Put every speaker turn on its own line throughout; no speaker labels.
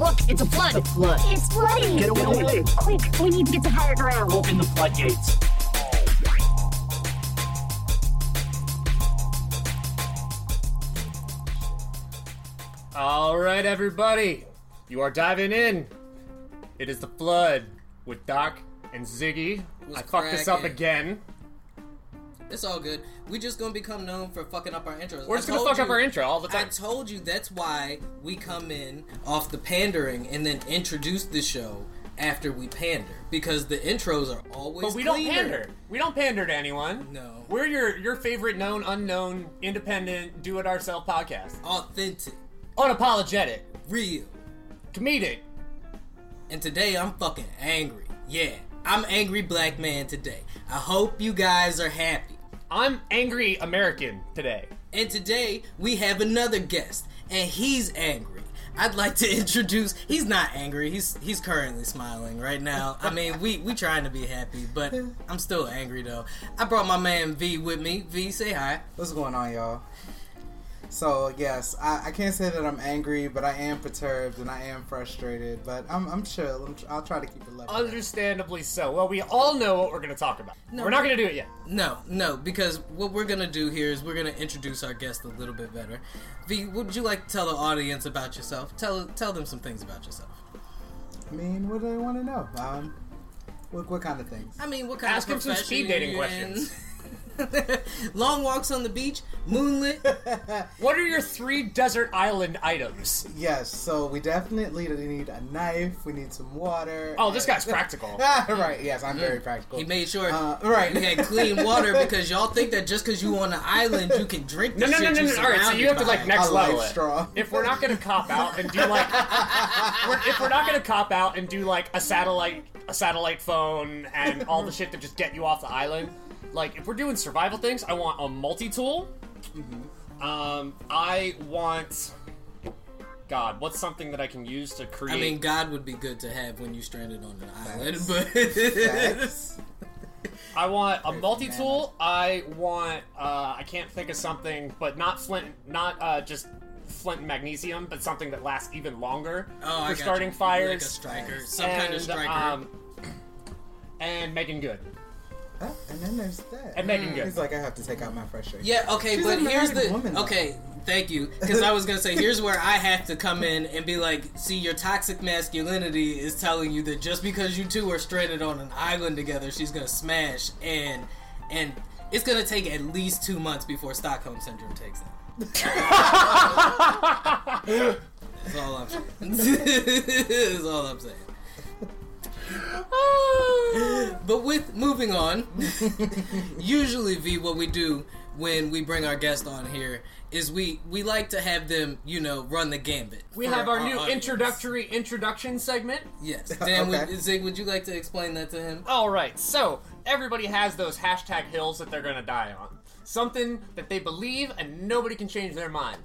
Look, it's a flood.
Flood.
It's flooding.
Get away.
Quick, we need to get to higher ground.
Open the floodgates.
All right, everybody, you are diving in. It is the flood with Doc and Ziggy.
What's
I fucked this up again.
It's all good. We just gonna become known for fucking up our intros.
We're just gonna fuck up our intro all the time.
I told you that's why we come in off the pandering and then introduce the show after we pander because the intros are always.
But we don't pander. We don't pander to anyone.
No.
We're your your favorite known, unknown, independent, do it ourselves podcast.
Authentic,
Unapologetic,
real.
comedic.
And today I'm fucking angry. Yeah, I'm angry black man today. I hope you guys are happy.
I'm angry American today.
And today we have another guest, and he's angry. I'd like to introduce. He's not angry. He's he's currently smiling right now. I mean, we we trying to be happy, but I'm still angry though. I brought my man V with me. V, say hi.
What's going on, y'all? So yes, I, I can't say that I'm angry, but I am perturbed and I am frustrated. But I'm I'm chill. I'm, I'll try to keep it level.
Understandably so. Well, we all know what we're gonna talk about.
No.
we're not gonna do it yet.
No, no, because what we're gonna do here is we're gonna introduce our guest a little bit better. V, would you like to tell the audience about yourself? Tell tell them some things about yourself.
I mean, what do they want to know? Um, what what kind of things?
I mean, what kind
Ask
of Ask
him some speed dating questions.
in? Long walks on the beach, moonlit.
What are your three desert island items?
Yes, so we definitely need a knife. We need some water.
Oh, this guy's practical.
right. Yes, I'm very practical.
He made sure
Uh, right.
he had clean water because y'all think that just because you on an island you can drink the
No, no, no, no,
you
no. All right, so you have to like
surrounded
next
A
level
life
it.
straw.
If we're not gonna cop out and do like, we're, if we're not gonna cop out and do like a satellite, a satellite phone, and all the shit to just get you off the island, like if we're doing survival things, I want a multi-tool. Um, I want. God, what's something that I can use to create?
I mean, God would be good to have when you stranded on an island,
Facts.
but
I want a multi-tool. I want. Uh, I can't think of something, but not flint, not uh, just flint and magnesium, but something that lasts even longer
oh, I
for
got
starting
you.
fires.
like a striker, some
and,
kind of striker.
Um, and Meagan Good.
Oh, and then there's that.
And Meagan mm. Good.
He's like, I have to take out my frustration.
yeah, okay,
She's
but
a
here's the
woman, though.
okay. Thank you, because I was gonna say here's where I have to come in and be like, see, your toxic masculinity is telling you that just because you two are stranded on an island together, she's gonna smash, and and it's gonna take at least two months before Stockholm syndrome takes it. That's all I'm saying. That's all I'm saying. but with moving on, usually V, what we do when we bring our guest on here is we we like to have them, you know, run the gambit.
We
for
have our, new uh, uh,
audience.
introductory introduction segment.
Yes, Dan,
Okay.
would, Zig, would you like to explain that to him?
All right, so everybody has those hashtag hills that they're gonna die on. Something that they believe and nobody can change their mind.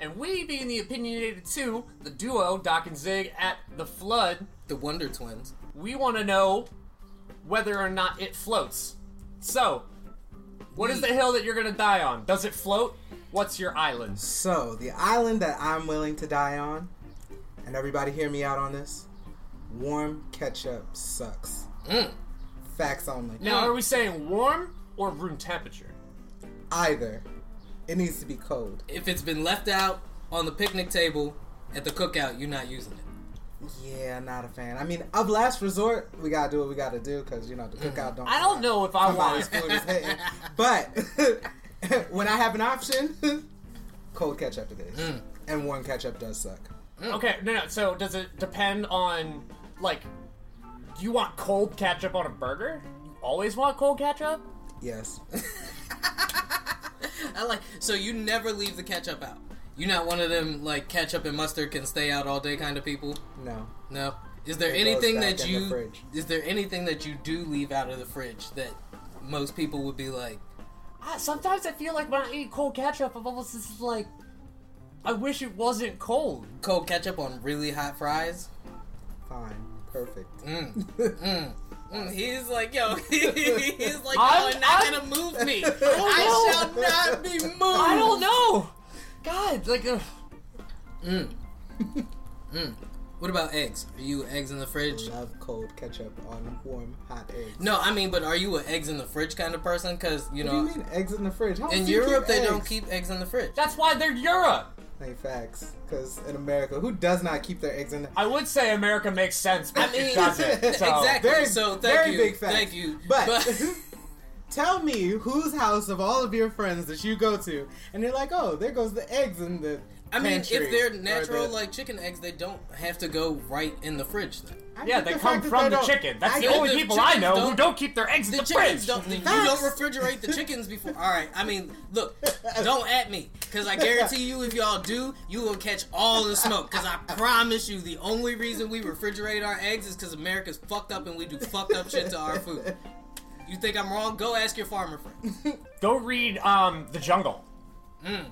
And we, being the opinionated two, the duo Doc and Zig at the Flood,
The Wonder Twins.
We want to know whether or not it floats. So, what is the hill that you're gonna die on? Does it float? What's your island?
So the island that I'm willing to die on, and everybody hear me out on this. Warm ketchup sucks.
Mm.
Facts only.
Now, are we saying warm or room temperature?
Either. It needs to be cold.
If it's been left out on the picnic table at the cookout, you're not using it.
Yeah, not a fan. I mean, of last resort, we gotta do what we gotta do because you know the cookout don't.
I don't know if I
Somebody's
want.
food is hitting. But when I have an option, cold ketchup it is,
Mm.
and warm ketchup does suck.
Okay, no, no. So, does it depend on like? Do you want cold ketchup on a burger? You always want cold ketchup?
Yes.
I like so you never leave the ketchup out. You're not one of them like ketchup and mustard can stay out all day kind of people.
No.
No. Is there
It
anything that
in the
you is there anything that you do leave out of the fridge that most people would be like,
Ah, sometimes I feel like when I eat cold ketchup, I'm almost just like, I wish it wasn't cold.
cold ketchup on really hot fries?
Fine. Perfect.
Mm, he's like, yo, he's like,
I'm-
you're not
I'm-
gonna move me.
no.
I shall not be moved.
I don't know. God, like, uh,
What about eggs? Are you eggs in the fridge?
Love cold ketchup on warm hot eggs.
No, I mean, but are you an eggs in the fridge kind of person? Because you
What
know,
do you mean eggs in the fridge? How
in
do you
Europe
keep
they don't keep eggs in the fridge.
That's why they're Europe.
Hey, facts. Because in America, who does not keep their eggs in the
I would say America makes sense, but
I mean,
it doesn't. So.
exactly.
Very,
so thank
very
you,
big facts.
thank you.
But, tell me whose house of all of your friends that you go to, and you're like, oh, there goes the eggs in the.
I mean, if they're natural
the-
like chicken eggs, they don't have to go right in the fridge. Then.
I
Yeah, they
the
come from
they
the chicken. That's
I
the only
the
people I know who
don't-
don't keep their eggs in
The
the
chickens
fridge.
don't. You don't refrigerate the chickens before. All right. I mean, look, don't at me, because I guarantee you, if y'all do, you will catch all the smoke. Because I promise you, the only reason we refrigerate our eggs is because America's fucked up and we do fucked up shit to our food. You think I'm wrong? Go ask your farmer friend.
Go read um, The Jungle.
I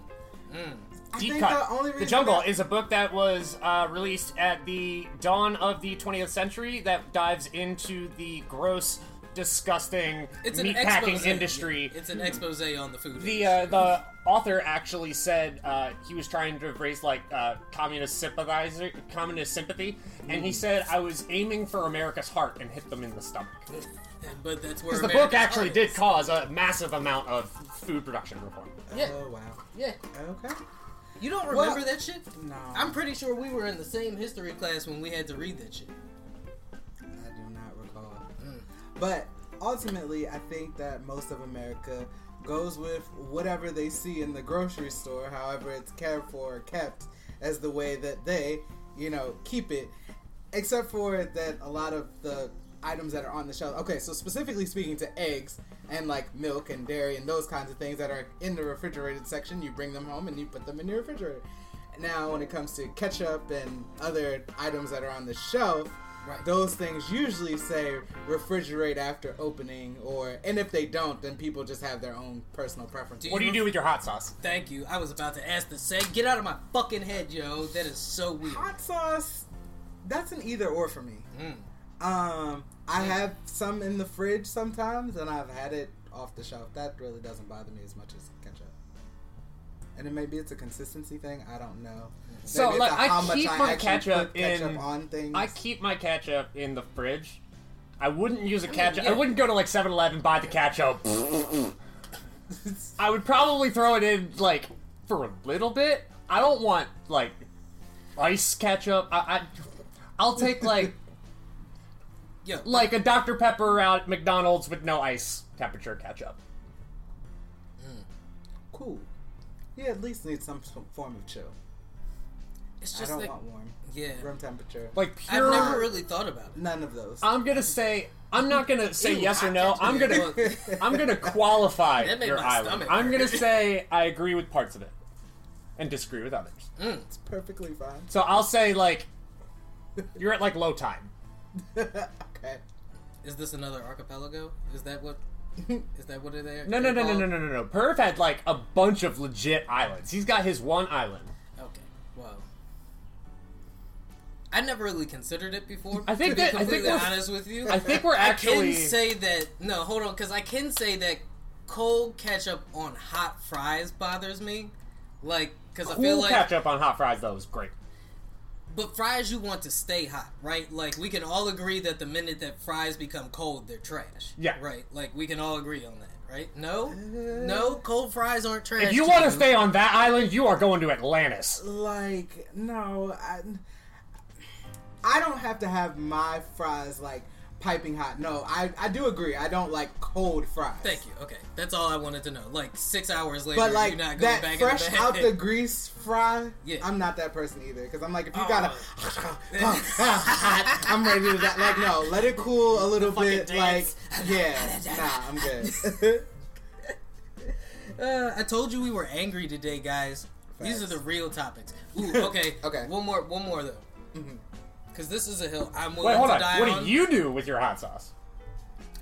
Deep
think
Cut.
the only
The Jungle
that-
is a book that was uh, released at the dawn of the 20th century that dives into the gross, disgusting
It's an
meatpacking
expose.
industry.
It's an expose on the food.
The uh, the author actually said uh, he was trying to raise like uh, communist sympathizer, communist sympathy, and
Mm.
he said I was aiming for America's heart and hit them in the stomach.
but that's where
Because the book actually
heart
did cause a massive amount of food production reform.
Yeah.
Oh wow.
Yeah.
Okay.
You don't remember
Well-
that shit?
No.
I'm pretty sure we were in the same history class when we had to read that shit.
I do not recall. Mm. But ultimately, I think that most of America goes with whatever they see in the grocery store, however it's cared for or kept, as the way that they, you know, keep it. Except for that, a lot of the items that are on the shelf. Okay, so specifically speaking to eggs and like milk and dairy and those kinds of things that are in the refrigerated section, you bring them home and you put them in your refrigerator. Now, when it comes to ketchup and other items that are on the shelf,
Right.
those things usually say refrigerate after opening, or and if they don't, then people just have their own personal preferences.
What do you do with your hot sauce?
Thank you. I was about to ask the same. Get out of my fucking head, yo. That is so weird.
Hot sauce, that's an either or for me.
Mm.
Um, I have some in the fridge sometimes, and I've had it off the shelf. That really doesn't bother me as much as ketchup. And then maybe it's a consistency thing. I don't know. Mm-hmm.
So,
Maybe
like,
it's how much
keep
I
my
actually
ketchup
put ketchup
in-
on things.
I keep my ketchup in the fridge. I wouldn't use a ketchup.
yeah.
I wouldn't go to like 7-Eleven buy the ketchup. I would probably throw it in like for a little bit. I don't want like ice ketchup. I, I I'll take like
Yo,
like a Dr Pepper out at McDonald's with no ice temperature ketchup. Hmm.
cool. You at least need some, some form of chill.
it's just I
don't
like,
want warm.
yeah.
Room temperature.
Like pure.
I've never really thought about it.
None of those.
I'm gonna say I'm not gonna say
Ew,
yes or no. I'm gonna I'm gonna qualify
That made
your
my
island.
stomach
I'm gonna say I agree with parts of it and disagree with others. Hmm.
It's perfectly fine.
So I'll say like you're at like low time.
okay.
Is this another archipelago? Is that what? Is that what it is?
No, no, no, no, no, no, no, no. Perv had like a bunch of legit islands. He's got his one island.
Okay. Well, I never really considered it before.
I think
to be
that- I think
completely
we're-
honest with you.
I think we're
I
actually.
can say that. No, hold on, because I can say that cold ketchup on hot fries bothers me. Like, because I feel like,
ketchup on hot fries though is great.
But fries you want to stay hot, right? Like, we can all agree that the minute that fries become cold, they're trash.
Yeah.
Right. Like, we can all agree on that, right? No, uh, no, cold fries aren't trash.
If you want to stay on that island, you are going to Atlantis.
Like, no, I, I don't have to have my fries like piping hot. No, I, I do agree. I don't like cold fries.
Thank you. Okay, that's all I wanted to know. Like six hours later,
But like
you're not going
that
back
fresh
in the
out the grease fry,
Yeah.
I'm not that person either. Because I'm like, if you
Oh.
gotta, I'm ready to that. Like, no, let it cool a little bit. Like, yeah, nah, I'm good.
Uh, I told you we were angry today, guys. These are the real topics. Ooh, okay.
Okay.
One more. One more though. Because this is a hill I'm willing
Wait, hold
to
on.
die
What
on.
do you do with your hot sauce?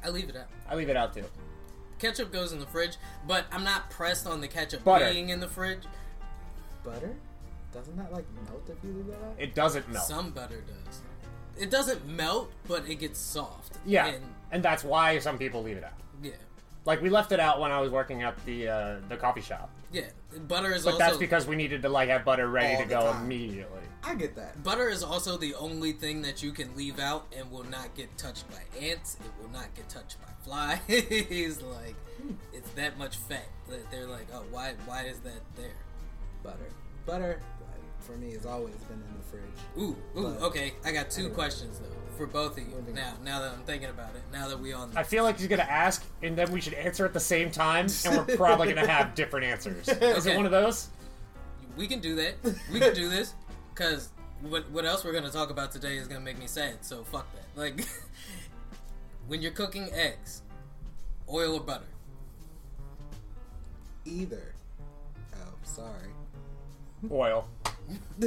I leave it out.
I leave it out too.
Ketchup goes in the fridge, but I'm not pressed on the ketchup
Butter.
being in the fridge.
Butter? Doesn't that like melt if you leave that out?
It doesn't melt.
Some butter does. It doesn't melt, but it gets soft.
yeah,
And,
and that's why some people leave it out.
yeah.
Like we left it out when I was working at the uh, the coffee shop.
Yeah, butter is
But
also
that's because we needed to like have butter ready
All
to
the
go
time.
immediately.
I get that.
butter is also the only thing that you can leave out and will not get touched by ants. It will not get touched by flies. like hmm. it's that much fat that they're like, oh, why? Why is that there?
Butter. Butter, for me, has always been in the fridge.
Ooh, ooh.
But-
okay, I got two
Anyway.
questions though for both of you.
Moving
Now, now that I'm thinking about it, now that we on.
I feel like he's gonna ask, and then we should answer at the same time, and we're probably gonna have different answers. Is it one of those?
we can do that. We can do this because what what else we're gonna talk about today is gonna make me sad. So fuck that. Like when you're cooking eggs, oil or butter.
Either. Oh, sorry.
Oil.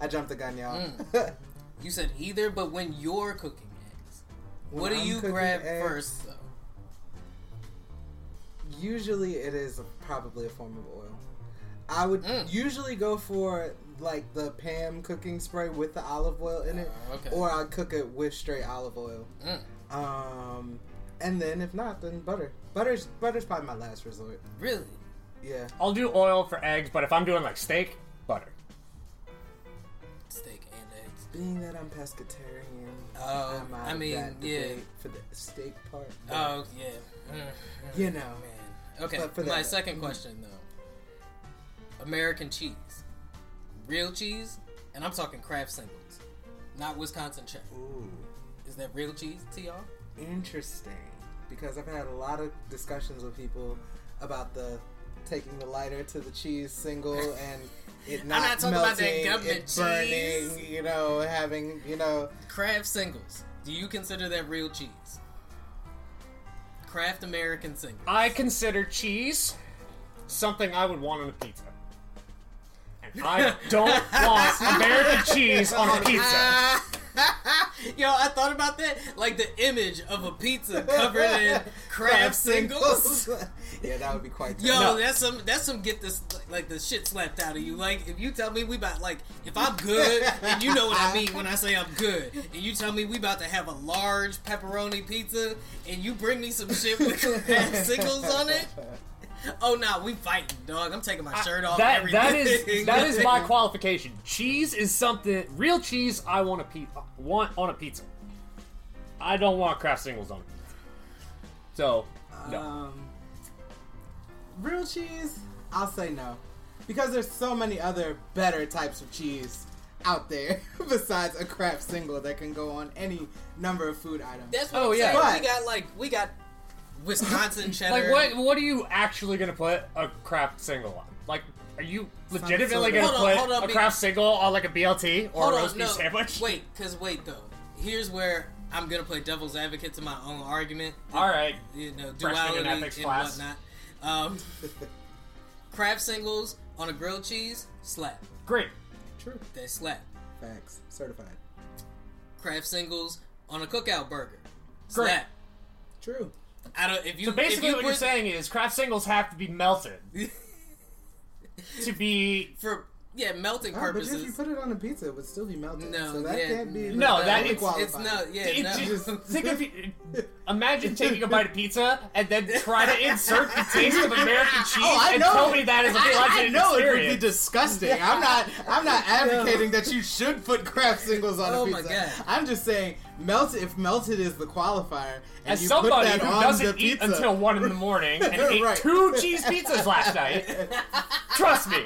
I jumped the gun, y'all.
Mm. You said either, but when you're cooking eggs,
When
what do
I'm
you grab
eggs-
first though?
Usually, it is probably a form of oil. I would
Mm.
usually go for like the Pam cooking spray with the olive oil in it,
Uh, okay.
or I'd cook it with straight olive oil.
Mm,
Um, and then if not, then butter. Butter's butter's probably my last resort.
really?
Yeah.
I'll do oil for eggs, but if I'm doing like steak, butter.
Steak and eggs.
Being that I'm pescatarian,
Oh,
I'm out
I
of
mean,
that
yeah.
for the steak part.
Oh yeah. Mm, mm,
You know.
man. Okay.
But for
My
that-
second question though. American cheese, real cheese, and I'm talking Kraft singles, not Wisconsin cheddar.
Ooh,
Is that real cheese to y'all?
interesting. Because I've had a lot of discussions with people about the taking the lighter to the cheese single and it not,
not talking about that
melting,
government
it burning. You know, having you know.
Kraft singles. Do you consider that real cheese? Kraft American singles.
I consider cheese something I would want on a pizza. And I don't want American cheese on a pizza.
Yo, I thought about that. Like the image of a pizza covered in Kraft singles.
yeah, that would be quite.
Yo,
No.
that's some that's some get this like the shit slapped out of you. Like if you tell me we about like if I'm good and you know what I mean when I say I'm good, and you tell me we about to have a large pepperoni pizza and you bring me some shit with Kraft singles on it. Oh nah, we fighting, dog. I'm taking my shirt off.
That that
everything.
is that is my qualification. Cheese is something real cheese I want a pe- want on a pizza. I don't want Kraft singles on a pizza. So no.
Um, real cheese, I'll say no, because there's so many other better types of cheese out there besides a Kraft single that can go on any number of food items.
That's what
Oh,
I'm
yeah.
saying.
But-
we got like we got Wisconsin cheddar.
like what what are you actually gonna put a Kraft single on? Like are you legitimately
sort
gonna
Hold on,
put
hold on,
a
be-
Kraft single on like a BLT or
Hold
a
on,
roast beef
no.
sandwich?
Wait, cause wait though. Here's where I'm gonna play devil's advocate to my own argument.
All right.
You know,
Freshman in
duality
ethics
and
class.
whatnot. Um, Kraft singles on a grilled cheese slap.
Great.
True.
They slap.
Facts. Certified.
Kraft singles on a cookout burger.
Great.
Slap.
True.
I don't. If you
So basically,
if you
what you're saying is Kraft singles have to be melted to be.
for yeah melting
Oh, but if you put it on a pizza, it would still be melted.
No,
so that
yeah,
can't be.
No,
the
that- it's-
it's no yeah
It-
no.
just think of you, imagine taking a bite of pizza and then try to insert the taste of American oh, cheese
Oh, I
and
know.
tell me that is a
I, I
pleasant
know it would be disgusting. I'm not. I'm not advocating that you should put Kraft singles on
Oh
a
my
pizza.
God.
I'm just saying melted. If melted is the qualifier, and
As
you put
somebody
that
who
on
doesn't
the
eat
pizza,
until one in the morning and ate two cheese pizzas last night, trust me.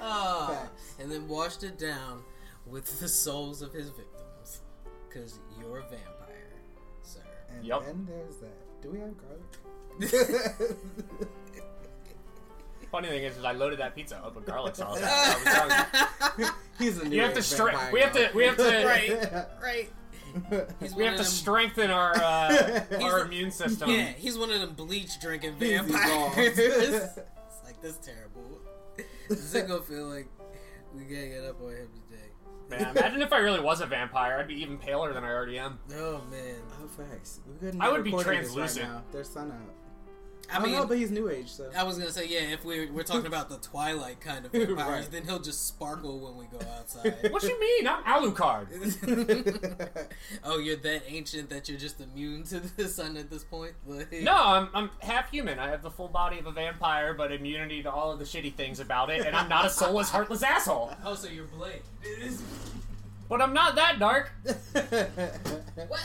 Ah, and then washed it down with the souls of his victims. Because you're a vampire, sir.
And
Yep.
then there's that. Do we have garlic?
Funny thing is, is I loaded that pizza up with garlic sauce. I was telling you.
He's a new
You have to
age vampire
we have to we have to
right, right. He's
we have to
them-
strengthen our uh, our immune system.
Yeah, he's one of them bleach drinking vampires. it's like this terrible. This is gonna feel like we gotta get up on him today.
Man, imagine if I really was a vampire. I'd be even paler than I already am.
Oh man.
Oh, facts. We couldn't
I
be
would be
recording
translucent.
Right now. There's sun out.
I
I
mean,
mean, no, but he's new age, so
I was gonna say, yeah, if we're we're talking about the Twilight kind of vampires,
Right.
then he'll just sparkle when we go outside.
What you mean? I'm Alucard.
oh, you're that ancient that you're just immune to the sun at this point? Like,
No, I'm, I'm half human. I have the full body of a vampire, but immunity to all of the shitty things about it, and I'm not a soulless, heartless asshole.
Oh, so you're Blade.
But I'm not that dark.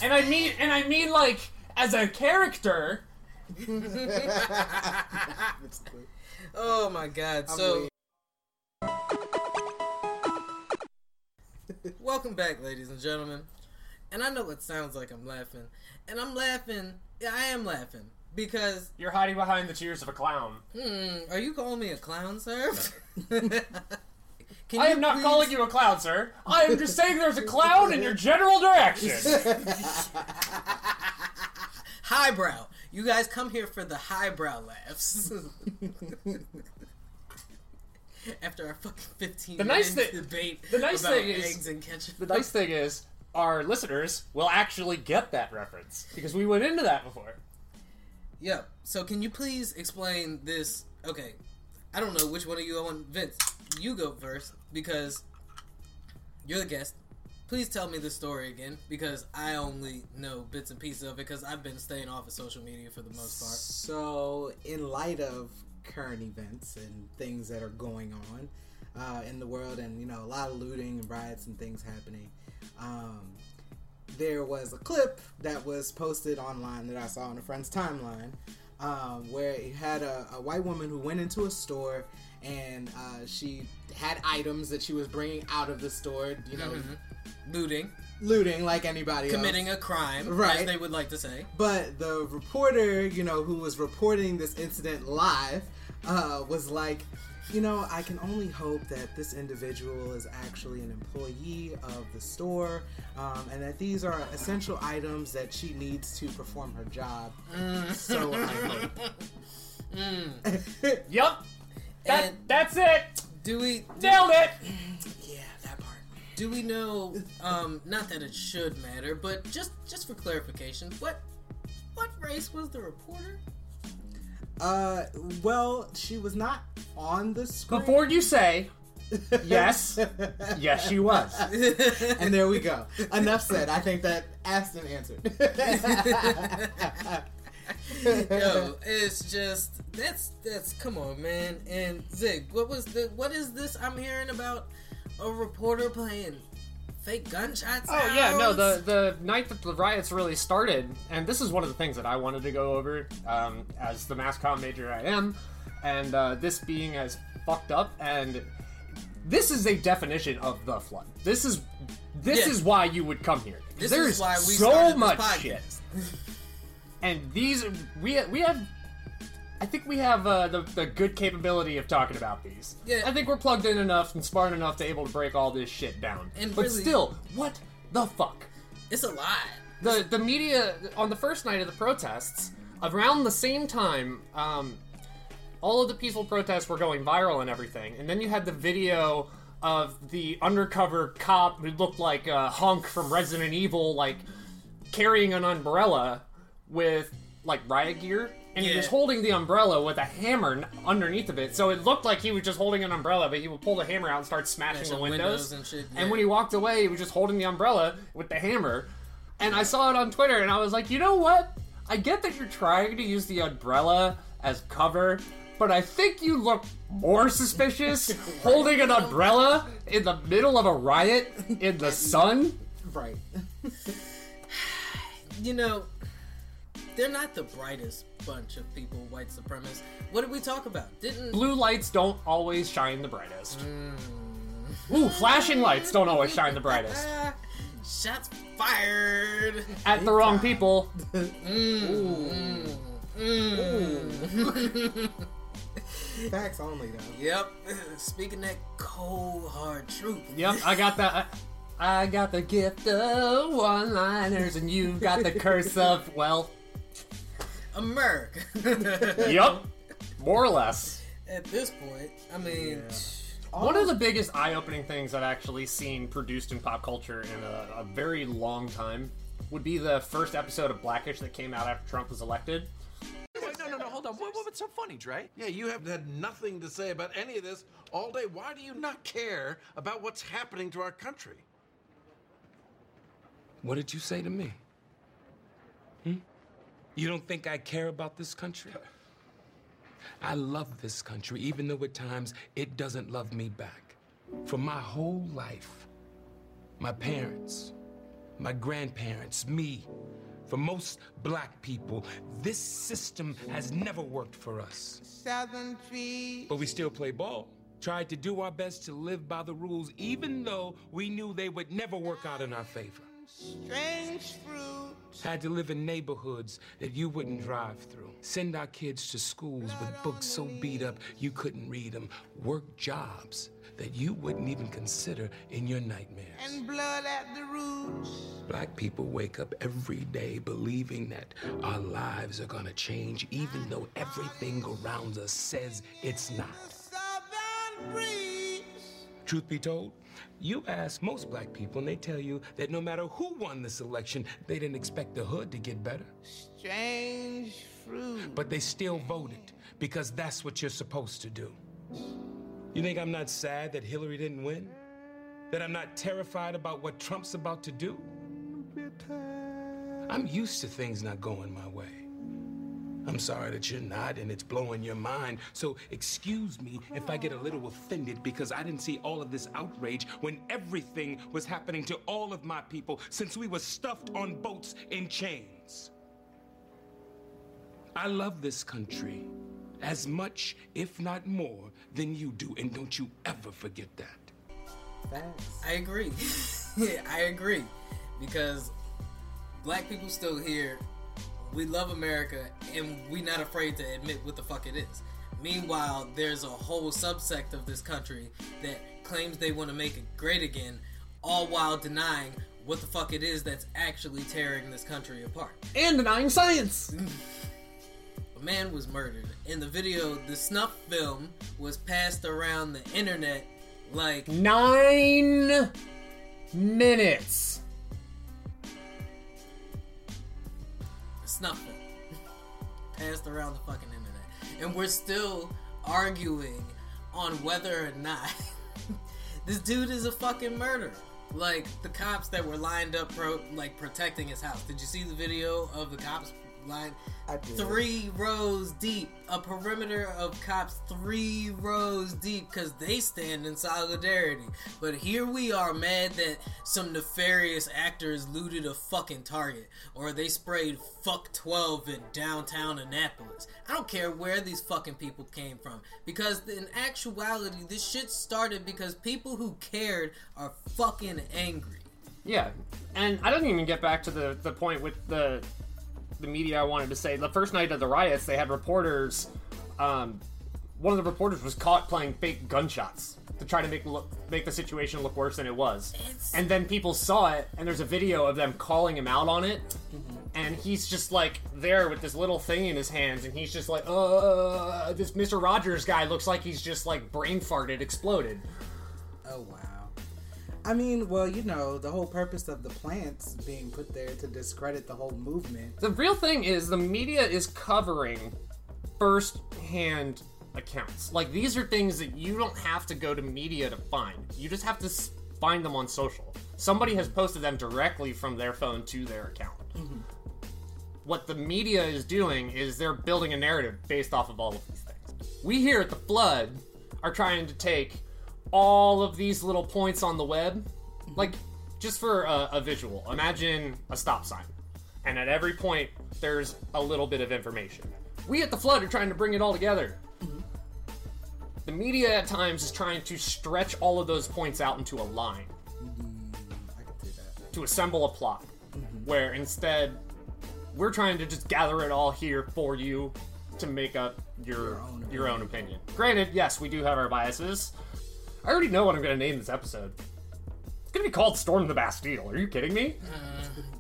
And I mean, and I mean like as a character.
oh my god.
I'm
so,
weak.
welcome back, ladies and gentlemen. And I know it sounds like I'm laughing. And I'm laughing. Yeah, I am laughing. Because,
You're hiding behind the tears of a clown.
hmm, are you calling me a clown, sir? Can
I am not
please-
calling you a clown, sir. I am just saying there's a clown in your general direction.
highbrow. You guys come here for the highbrow laughs. After our fucking 15
The nice
minute debate
the nice
about
thing is-
eggs and ketchup.
The nice thing is, our listeners will actually get that reference because we went into that before.
Yep. So can you please explain this? Okay, I don't know which one of you I want. Vince, you go first because you're the guest. Please tell me the story again because I only know bits and pieces of it because I've been staying off of social media for the most part.
So, in light of current events and things that are going on uh, in the world, and you know, a lot of looting and riots and things happening, um, there was a clip that was posted online that I saw on a friend's timeline, um, where it had a, a white woman who went into a store and uh, she had items that she was bringing out of the store, you know,
Looting,
looting like anybody else.
committing a crime, as
Right.
they would like to say.
But the reporter, you know, who was reporting this incident live, uh, was like, you know, I can only hope that this individual is actually an employee of the store, um, and that these are essential items that she needs to perform her job. So I hope.
Yup. That,
And-
that's it.
Do we?
Nailed it.
yeah, that part.
Do we know? Um, not that it should matter, but just just for clarification, what what race was the reporter?
Uh, well, she was not on the screen.
Before you say yes, yes, she was.
and there we go. Enough said. I think that Aston answered.
Yo, it's just that's that's come on, man. And Zig, what was the what is this I'm hearing about a reporter playing fake gunshots?
Oh yeah, no. The the night that the riots really started, and this is one of the things that I wanted to go over um, as the mass comm major I am, and uh, this being as fucked up, and this is a definition of the flood. This is this
Yeah.
is why you would come here.
This
There's
is why we
so much
podcast.
shit, and these we we have. I think we have uh, the, the good capability of talking about these.
Yeah.
I think we're plugged in enough and smart enough to able to break all this shit down.
And
but
really-
still, what the fuck?
It's a lot.
the the media on the first night of the protests around the same time um, all of the peaceful protests were going viral and everything and then you had the video of the undercover cop who looked like a hunk from resident evil like carrying an umbrella with like riot gear and he was holding the umbrella with a hammer underneath of it so it looked like he was just holding an umbrella but he would pull the hammer out and start smashing
Smashing
the windows,
windows and shit,
and when he walked away he was just holding the umbrella with the hammer and I saw it on Twitter, and I was like, you know what? I get that you're trying to use the umbrella as cover, but I think you look more suspicious holding an umbrella in the middle of a riot in the sun.
right.
You know, they're not the brightest bunch of people, white supremacists. What did we talk about? Didn't
Blue lights don't always shine the brightest. Mm. Ooh, flashing lights don't always shine the brightest.
Shots fired?
At the wrong people. Mm. Mm.
Facts only, though.
Yep. Speaking that cold hard truth.
Yep, I got that. I got the gift of one-liners, and you've got the curse of well.
America.
Yup, more or less.
At this point, I mean,
One of the biggest eye-opening things I've actually seen produced in pop culture in a, a very long time would be the first episode of Blackish that came out after Trump was elected.
Wait, no, no, no, hold on. what, what's so funny, Dre?
Yeah, you have had nothing to say about any of this all day. Why do you not care about what's happening to our country?
What did you say to me? Hmm? You don't think I care about this country? I love this country, even though at times it doesn't love me back. For my whole life, my parents, my grandparents, me, for most black people, this system has never worked for us.
Southern trees.
But we still play ball. Tried to do our best to live by the rules, even though we knew they would never work out in our favor.
Strange fruit.
Had to live in neighborhoods that you wouldn't drive through. Send our kids to schools with books so beat up you couldn't read them. Work jobs that you wouldn't even consider in your nightmares.
And blood at the roots.
Black people wake up every day believing that our lives are gonna change, even though everything around us says it's not. Truth be told, you ask most black people, and they tell you that no matter who won this election, they didn't expect the hood to get better.
Strange fruit.
But they still voted because that's what you're supposed to do. You think I'm not sad that Hillary didn't win? That I'm not terrified about what Trump's about to do? I'm used to things not going my way. I'm sorry that you're not and it's blowing your mind. So excuse me if I get a little offended because I didn't see all of this outrage when everything was happening to all of my people since we were stuffed on boats in chains. I love this country as much, if not more, than you do, and don't you ever forget that.
Facts.
I agree. I agree. Because black people still here, we love America, and we're not afraid to admit what the fuck it is. Meanwhile, there's a whole subsect of this country that claims they want to make it great again, all while denying what the fuck it is that's actually tearing this country apart.
And denying science.
A man was murdered. In the video, the snuff film was passed around the internet like
Nine minutes.
Snuff passed around the fucking internet, and we're still arguing on whether or not this dude is a fucking murderer. Like the cops that were lined up, pro- like protecting his house. Did you see the video of the cops lined
I did.
three rows deep? A perimeter of cops three rows deep because they stand in solidarity. But here we are, mad that some nefarious actors looted a fucking Target or they sprayed fuck 12 in downtown Annapolis. I don't care where these fucking people came from because in actuality, this shit started because people who cared are fucking angry.
Yeah, and I didn't even get back to the the point with the the media. I wanted to say the first night of the riots, they had reporters. Um, one of the reporters was caught playing fake gunshots to try to make look, make the situation look worse than it was.
It's-
And then people saw it, and there's a video of them calling him out on it. And he's just like there with this little thing in his hands, and he's just like, uh, this Mr. Rogers guy looks like he's just like brain farted, exploded.
Oh wow. I mean, well, you know, the whole purpose of the plants being put there to discredit the whole movement.
The real thing is the media is covering first-hand accounts. Like these are things that you don't have to go to media to find. You just have to find them on social. Somebody has posted them directly from their phone to their account. Mm-hmm. What the media is doing is they're building a narrative based off of all of these things. We here at the Flood are trying to take all of these little points on the web, mhm. like just for a, a visual. Imagine a stop sign, and at every point there's a little bit of information. We at the Flood are trying to bring it all together. Mm-hmm. The media at times is trying to stretch all of those points out into a line mm-hmm.
I can see that.
to assemble a plot, mm-hmm. where instead we're trying to just gather it all here for you to make up your your own opinion. Granted, yes, we do have our biases. I already know what I'm going to name this episode. It's going to be called "Storm the Bastille." Are you kidding me?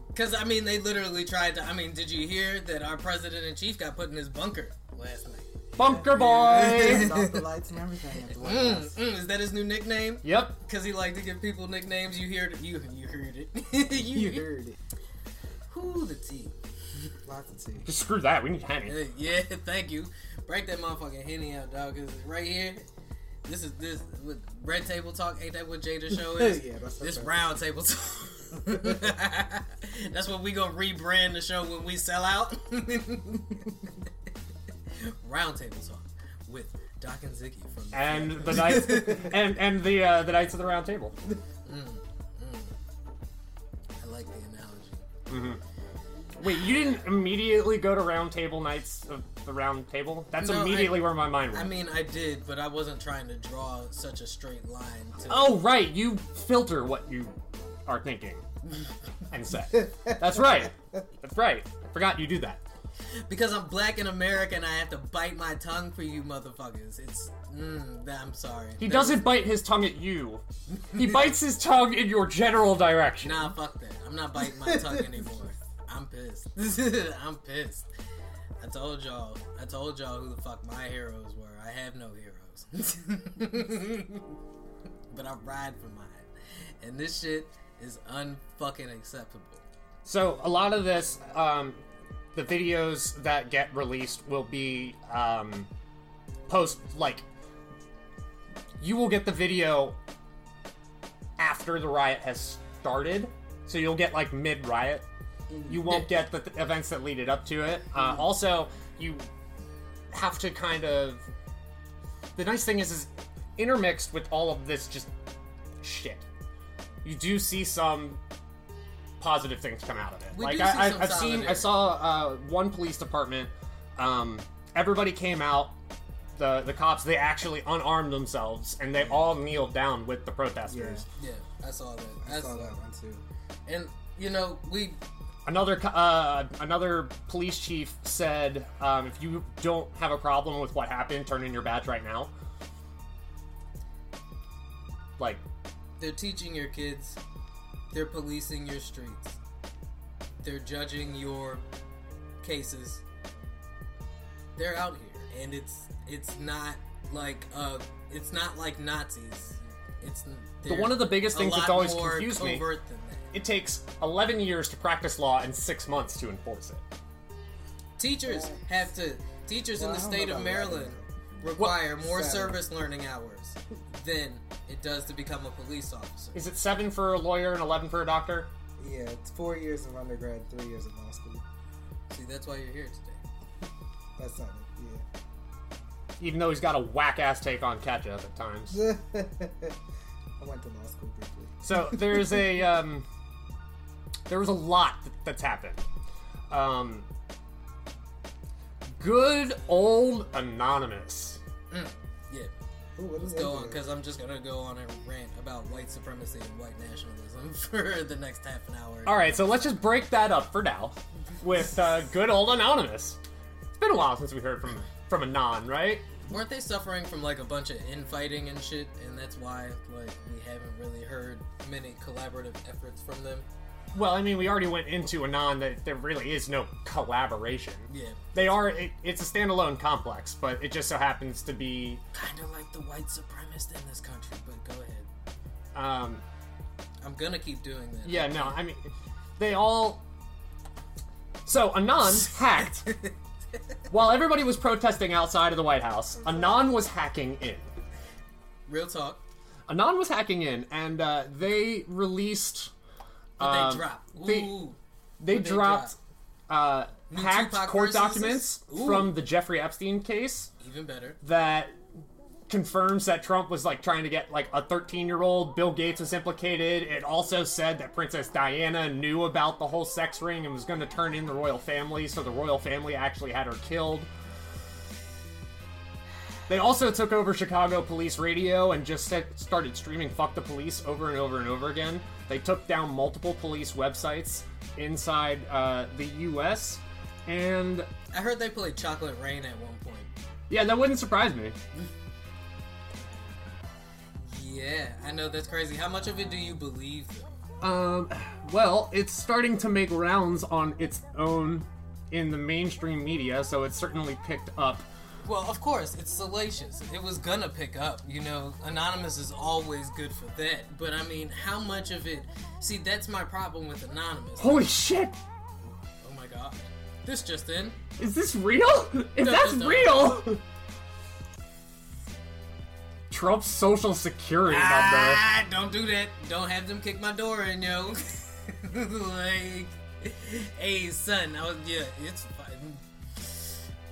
Because, I mean, they literally tried to. I mean, did you hear that our president in chief got put in his bunker last night?
Bunker boy.
Turned off the lights and everything. at the White
Mm, mm, is that his new nickname?
yep.
Because he liked to give people nicknames. You heard it. You, you heard it. you,
You heard it.
Who the tea?
Lots of tea.
Just screw that. We need Henny.
Uh, Yeah, thank you. Break that motherfucking henny out, dog. Cause it's right here, this is this what red table talk. Ain't that what Jada show is?
Yeah, that's
this
okay.
round table talk. that's what we gonna rebrand the show when we sell out. round table talk with Doc and Ziggy from
And the knights and and the uh, the knights of the round table. Mm, mm.
I like the analogy. Mm-hmm.
Wait, you didn't immediately go to round table knights of the round table? That's
No,
immediately
I-
where my mind went.
I mean, I did, but I wasn't trying to draw such a straight line. To
oh right, you filter what you are thinking and say. That's right. That's right. I forgot you do that.
because I'm black in America and I have to bite my tongue for you motherfuckers. It's mm, I'm sorry.
He
That-
doesn't bite his tongue at you. He bites his tongue in your general direction.
Nah, fuck that. I'm not biting my tongue anymore. I'm pissed. I'm pissed. I told y'all. I told y'all who the fuck my heroes were. I have no heroes. but I ride for mine. And this shit is unfucking acceptable.
So a lot of this, um, the videos that get released will be um, post like you will get the video after the riot has started, so you'll get like mid riot. You won't get the th- events that lead it up to it. Uh, also, you have to kind of. The nice thing is, is intermixed with all of this just shit. You do see some positive things come out of it.
We
like
do
I,
see
I,
some
I've seen, I
solidarity.
saw uh, one police department. Um, everybody came out. The the cops they actually unarmed themselves and they all kneeled down with the protesters.
Yeah, I saw that.
I
I
saw that one too.
And you know, we
Another uh, another police chief said, um, if you don't have a problem with what happened, turn in your badge right now. Like,
they're teaching your kids, they're policing your streets, they're judging your cases. They're out here, and it's it's not like uh, it's not like Nazis. It's
The- one of the biggest things that's always confused me-
Than that.
It takes 11 years to practice law and six months to enforce it.
Teachers have to. Teachers
Well,
in the state of Maryland require more
Seven.
service learning hours than it does to become a police officer.
Is it seven for a lawyer and 11 for a doctor?
Yeah, it's four years of undergrad, three years of law school.
See, that's why you're here today.
That's not it.
Yeah even though he's got a whack ass take on ketchup at times.
I went to law school briefly.
So there's a um, there was a lot that, that's happened. Um, good old anonymous.
Yeah.
Ooh, what is
Let's go on, because I'm just gonna go on a rant about white supremacy and white nationalism for the next half an hour.
All right, so let's just break that up for now with uh, good old anonymous. It's been a while since we heard from from anon, right?
Weren't they suffering from like a bunch of infighting and shit, and that's why like we haven't really heard many collaborative efforts from them?
Well, I mean, we already went into anon that there really is no collaboration.
Yeah,
They are. It, it's a standalone complex, but it just so happens to be.
kind of like the white supremacist in this country. But go ahead.
Um,
I'm gonna keep doing that.
yeah, no, I mean, they all. So anon hacked while everybody was protesting outside of the White House. Anon was hacking in.
Real talk.
Anon was hacking in, and uh, they released. Um,
they dropped.
they-
Ooh.
They
they
dropped uh,
New
hacked
Tupac
court documents from the Jeffrey Epstein case
even better.
that confirms that Trump was like trying to get like a 13 year old. Bill Gates was implicated. It also said that Princess Diana knew about the whole sex ring and was going to turn in the royal family, so the royal family actually had her killed. They also took over Chicago police radio and just said, started streaming "fuck the police" over and over and over again. They took down multiple police websites inside uh, the U.S. and
I heard they played Chocolate Rain at one point.
yeah, that wouldn't surprise me.
Yeah, I know that's crazy. How much of it do you believe?
Um, well, it's starting to make rounds on its own in the mainstream media, so it's certainly picked up.
Well, of course, it's salacious. It was gonna pick up. You know, Anonymous is always good for that. But I mean, how much of it? See, that's my problem with Anonymous.
Holy shit!
Oh my god. This just in.
Is this real? If
No,
that's
no, no.
real, Trump's social security number.
Ah, don't do that. Don't have them kick my door in, yo. like, hey, son, I was yeah, it's fine.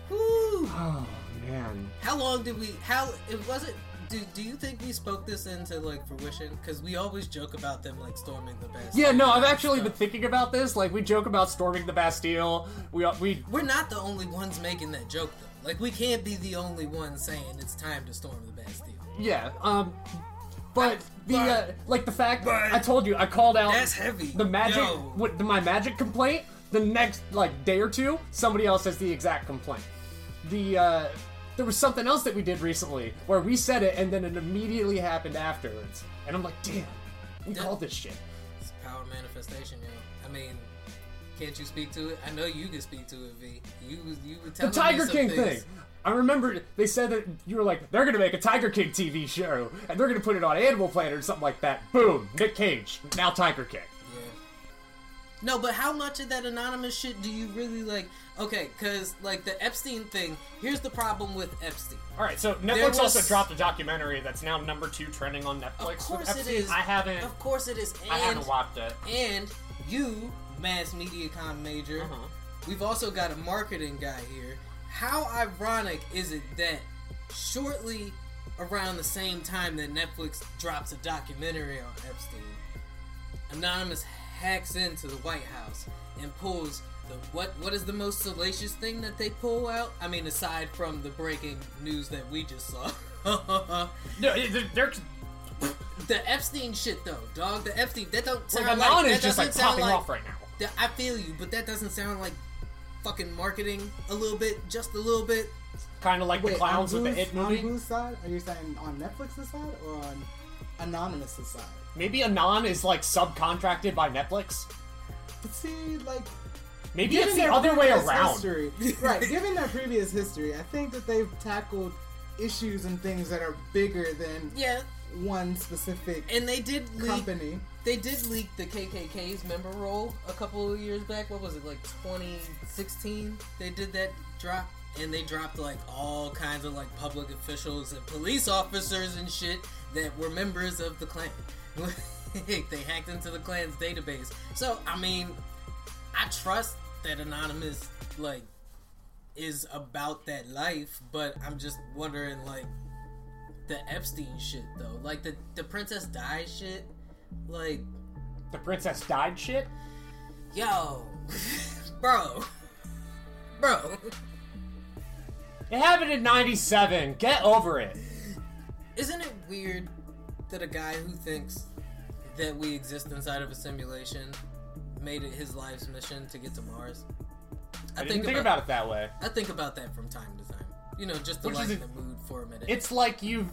Whew.
Man.
How long did we? How it wasn't. Do, do you think we spoke this into like fruition? Because we always joke about them like storming the Bastille.
Yeah, no, I've
and
actually been thinking about this. Like, we joke about storming the Bastille. We we
We're not the only ones making that joke though. Like we can't be the only ones saying it's time to storm the Bastille.
yeah. Um, but the
But-
uh, like the fact
but-
I told you I called out
That's heavy.
the magic
Yo.
with the, my magic complaint. The next like day or two, somebody else has the exact complaint. The uh, there was something else that we did recently where we said it and then it immediately happened afterwards, and I'm like, damn, we
Yeah.
called this shit.
It's power manifestation, yo. I mean, can't you speak to it? I know you can speak to it, V. You you were
The Tiger King
things.
thing. I remember they said that you were like, they're gonna make a Tiger King TV show and they're gonna put it on Animal Planet or something like that. Boom, Nick Cage, now Tiger King.
No, but how much of that anonymous shit do you really like? Okay, because like the Epstein thing. Here's the problem with Epstein.
All right, so Netflix
was-
also dropped a documentary that's now number two trending on Netflix.
Of course it
I haven't.
Of course it is. And,
I haven't watched it.
And you, mass media com major,
Uh-huh.
we've also got a marketing guy here. How ironic is it that shortly around the same time that Netflix drops a documentary on Epstein, Anonymous hacks into the White House and pulls the what what is the most salacious thing that they pull out? I mean aside from the breaking news that we just saw.
No, it- they're
the Epstein shit though, dog. The Epstein that don't sound
like
like,
Anon
that
is just like popping
like,
off right now.
that- I feel you, but that doesn't sound like fucking marketing a little bit, just a little bit.
Kind of like
Wait,
the clowns
on
with the
whose,
It
on
movie.
whose side? Are you saying on Netflix's side or on Anonymous's side?
Maybe Anon is like subcontracted by Netflix.
But see, like,
Maybe
given
it's the other way around.
History, right? Given their previous history, I think that they've tackled issues and things that are bigger than
Yeah,
one specific
and they did leak.
company.
They did leak the KKK's member roll a couple of years back. What was it, like 2016? They did that drop, and they dropped like all kinds of like public officials and police officers and shit that were members of the Klan. they hacked into the clan's database. So I mean, I trust that Anonymous like is about that life, but I'm just wondering like the Epstein shit though, like the the Princess Di shit, like
The princess died shit.
yo, bro, bro.
It happened in '97. Get over it.
Isn't it weird that a guy who thinks that we exist inside of a simulation made it his life's mission to get to Mars?
I, didn't think about it that way.
I think about that from time to time. You know, just to
Which
lighten
a-
the mood for a minute.
It's like you've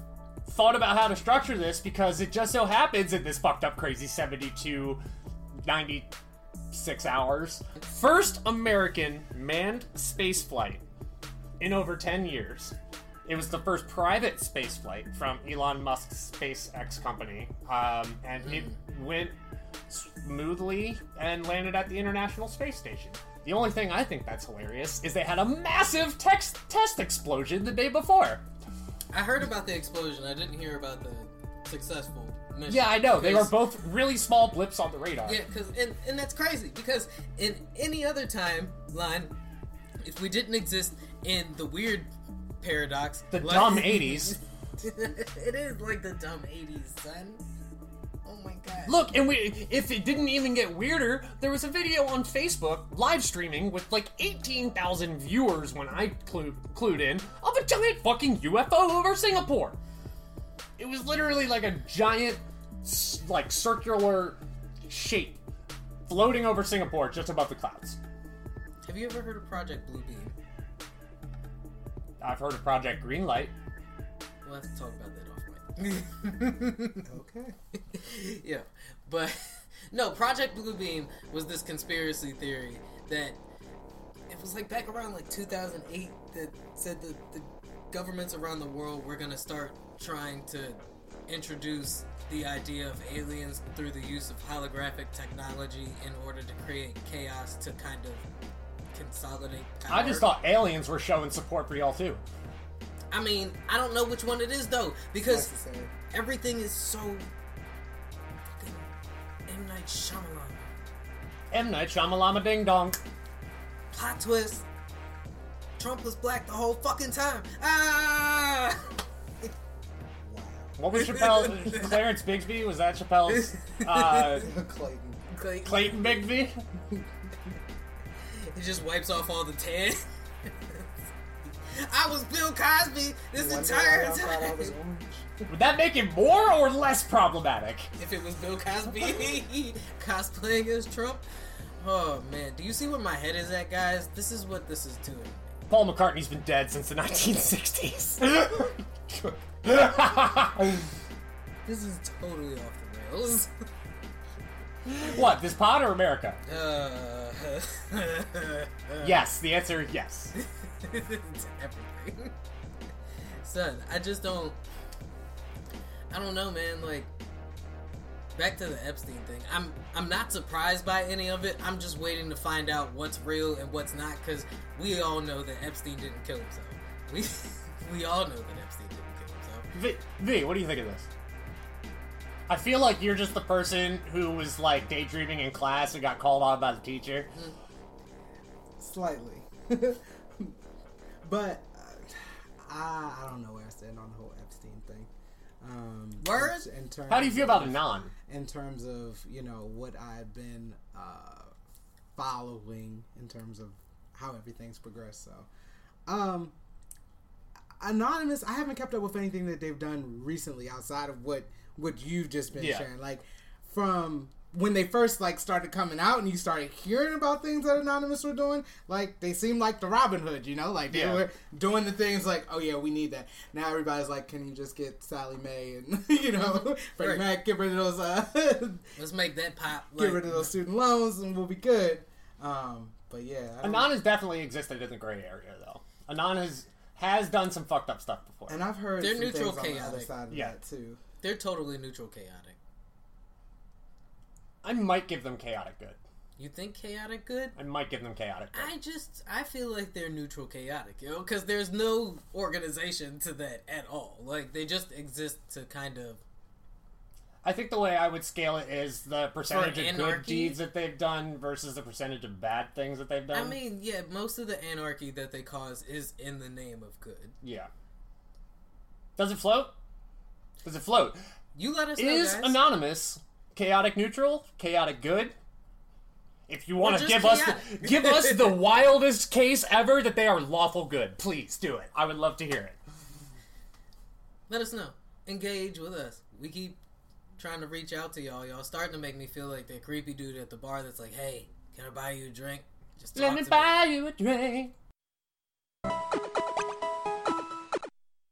thought about how to structure this because it just so happens in this fucked up crazy 72 96 hours first american manned space flight in over 10 years it was the first private space flight from elon musk's spacex company um, and it went smoothly and landed at the international space station the only thing i think that's hilarious is they had a massive text test explosion the day before
I heard about the explosion. I didn't hear about the successful mission.
Yeah, I know. They were both really small blips on the radar.
Yeah, because and, and that's crazy because in any other time line, if we didn't exist in the weird paradox,
The
like-
dumb 80s.
it is like the dumb eighties, son. Oh my god.
Look, and we if it didn't even get weirder, there was a video on Facebook live streaming with like 18,000 viewers when I clued, clued in of a giant fucking UFO over Singapore. It was literally like a giant like circular shape floating over Singapore just above the clouds.
Have you ever heard of Project Bluebeam?
I've heard of Project Greenlight.
We'll have to talk about that off mic.
Okay.
yeah, but no, Project Bluebeam was this conspiracy theory that it was like back around like 2008 that said that the governments around the world were gonna start trying to introduce the idea of aliens through the use of holographic technology in order to create chaos to kind of consolidate.
I just
power.
thought aliens were showing support for y'all too.
I mean, I don't know which one it is though, because
Necessary.
everything is so. fucking M Night Shyamalan.
M Night Shyamalama Ding Dong.
Plot twist. Trump was black the whole fucking time. Ah!
What was Chappelle? Clarence Bigsby? Was that Chappelle's? Uh,
Clayton.
Clay-
Clayton Bigsby?
He just wipes off all the tan. I was Bill Cosby this
Wonder
entire
why I thought I was
time.
Would that make it more or less problematic?
If it was Bill Cosby cosplaying as Trump. Oh man, do you see where my head is at, guys? This is what this is doing.
Paul McCartney's been dead since the 1960s.
This is totally off the rails.
what, this pod or America?
Uh,
Yes, the answer is yes.
it's everything. Son, I just don't. I don't know, man. Like, back to the Epstein thing. I'm I'm not surprised by any of it. I'm just waiting to find out what's real and what's not, because we all know that Epstein didn't kill himself. We we all know that Epstein didn't kill himself.
V, v, what do you think of this? I feel like you're just the person who was like daydreaming in class and got called on by the teacher.
Slightly. but uh, I, I don't know where I stand on the whole Epstein thing. Um,
Word?
In terms
How do you feel about
of-
Anon?
in terms of you know what I've been uh, following in terms of how everything's progressed. So, um, anonymous, I haven't kept up with anything that they've done recently outside of what what you've just been
Yeah.
sharing. Like from when they first like started coming out and you started hearing about things that anonymous were doing like they seemed like the robin hood you know like they
Yeah.
were doing the things like oh yeah we need that now everybody's like can you just get Sallie Mae and you know freddie
Right.
mac get rid of those uh
Let's make that pop.
get rid of those student loans and we'll be good. Um, but yeah, I don't-
Anon has definitely existed in the gray area, though. Anon has, has done some fucked up stuff before.
and I've heard
They're
some
neutral
things on the other side of
Yeah.
that too.
They're totally neutral, chaotic.
I might give them chaotic good.
You think chaotic good?
I might give them chaotic good.
I just I feel like they're neutral chaotic, yo, because there's no organization to that at all. Like they just exist to kind of
I think the way I would scale it is the percentage of good deeds that they've done versus the percentage of bad things that they've done.
I mean, yeah, most of the anarchy that they cause is in the name of good.
yeah. Does it float? Does it float?
You let us know,
Is
guys.
anonymous chaotic neutral? Chaotic good? If you want to give us the, give us the wildest case ever that they are lawful good, please do it. I would love to hear it.
let us know. Engage with us. We keep trying to reach out to y'all. Y'all starting to make me feel like that creepy dude at the bar that's like, "Hey, can I buy you a drink?" Just
Let me buy you a drink.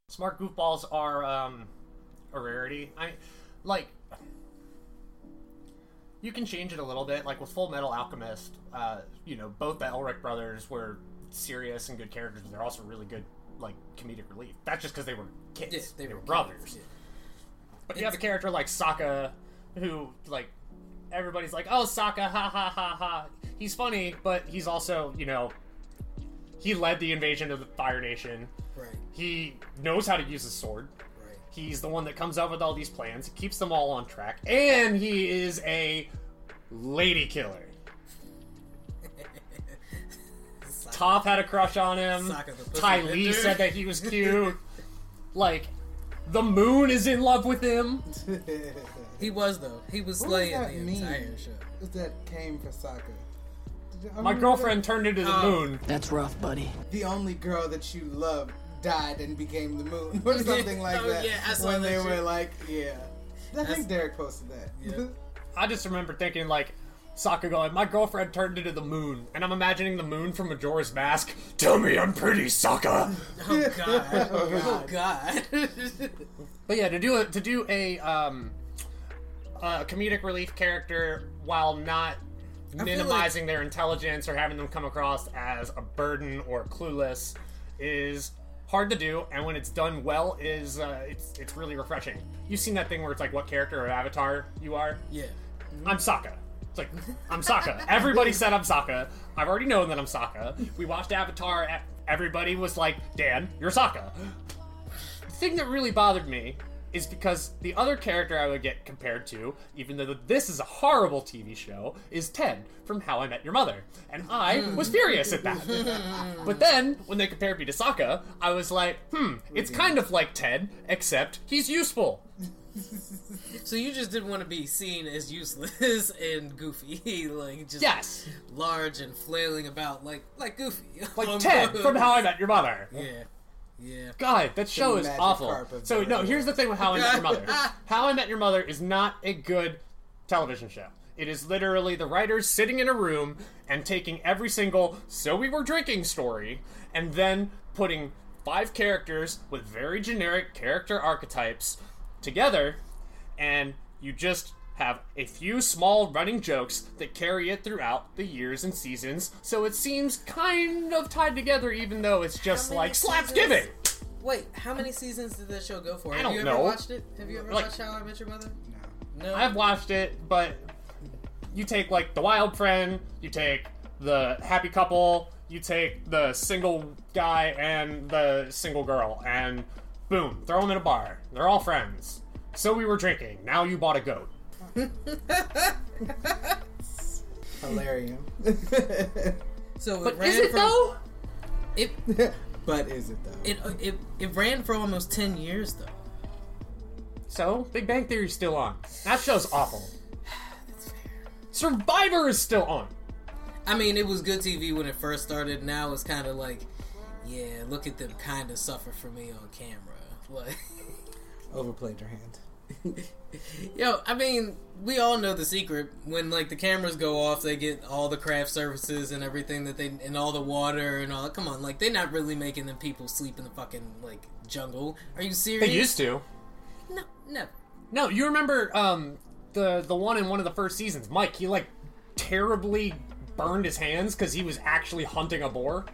Smart goofballs are um, a rarity. I like. You can change it a little bit, like with Fullmetal Alchemist. Uh, you know, both the Elric brothers were serious and good characters, but they're also really good, like comedic relief. That's just because they were kids.
Yeah,
they, were
kids,
brothers.
yeah.
But you have a character like Sokka, who like everybody's like, "Oh, Sokka, ha ha ha ha." He's funny, but he's also, you know, he led the invasion of the Fire Nation.
Right,
He knows how to use his sword.
Right.
He's the one that comes up with all these plans. Keeps them all on track, and he is a lady killer. Toph had a crush on him.
Sokka the pussy
Ty. Lee said that he was cute. like, the moon is in love with him.
He was though. He was
What
slaying
does
the
mean?
entire show.
What that came for Sokka? Did you-
My
remember
girlfriend turned into the
Um,
moon.
That's rough, buddy.
the only girl that you loved died and became the moon, or something like
Oh,
that.
yeah, I saw
when
that
they
shit.
were like, yeah. I
That's-
think Derek posted that.
Yeah.
I just remember thinking like Sokka going, "My girlfriend turned into the moon," and I'm imagining the moon from Majora's Mask. Tell me I'm pretty, Sokka.
Oh god.
Oh,
oh god.
But yeah, to do a to do a um a comedic relief character while not
feel
minimizing their intelligence or having them come across as a burden or clueless is hard to do and when it's done well is uh, it's it's really refreshing you've seen that thing where it's like what character or avatar you are
yeah.
i'm Sokka It's like, I'm Sokka. Everybody said I'm Sokka. I've already known that I'm Sokka. We watched Avatar. Everybody was like, Dan, you're Sokka. The thing that really bothered me is because the other character I would get compared to, even though this is a horrible TV show, is Ted from How I Met Your Mother. And I was furious at that. but then, when they compared me to Sokka, I was like, hmm, it's kind of like Ted, except he's useful.
So you just didn't want to be seen as useless and goofy, like just
Yes.
large and flailing about like like Goofy,
Like Ted from How I Met Your Mother.
Yeah, yeah.
God, that show is awful. So no, here's the thing with How I Met Your Mother. How I Met Your Mother is not a good television show. It is literally the writers sitting in a room and taking every single "so we were drinking" story and then putting five characters with very generic character archetypes together, and you just have a few small running jokes that carry it throughout the years and seasons, so it seems kind of tied together, even though it's just like slaps giving.
Wait, how many seasons did that show go for?
I
Have
don't
you ever
know.
watched it? Have you ever
Like-
watched How I Met Your Mother? No. No.
I've watched it, but you take like the wild friend, you take the happy couple, you take the single guy and the single girl, and boom, throw them in a bar. They're all friends. So we were drinking. Now you bought a goat.
Hilarious.
So it
But
ran
is it
from,
though?
It
but is it though?
it uh, it it ran for almost ten years though.
So Big Bang Theory's still on. That show's awful. Survivor is still on.
I mean, it was good TV when it first started. Now it's kind of like, yeah, look at them kind of suffer for me on camera. Like,
Overplayed your hand.
yo, I mean, we all know the secret. When like the cameras go off, they get all the craft services and everything that they and all the water and all. Come on, like they're not really making them people sleep in the fucking like jungle. Are you serious?
They used to.
No, no.
No, you remember um the the one in one of the first seasons, Mike, he like terribly burned his hands because he was actually hunting a boar.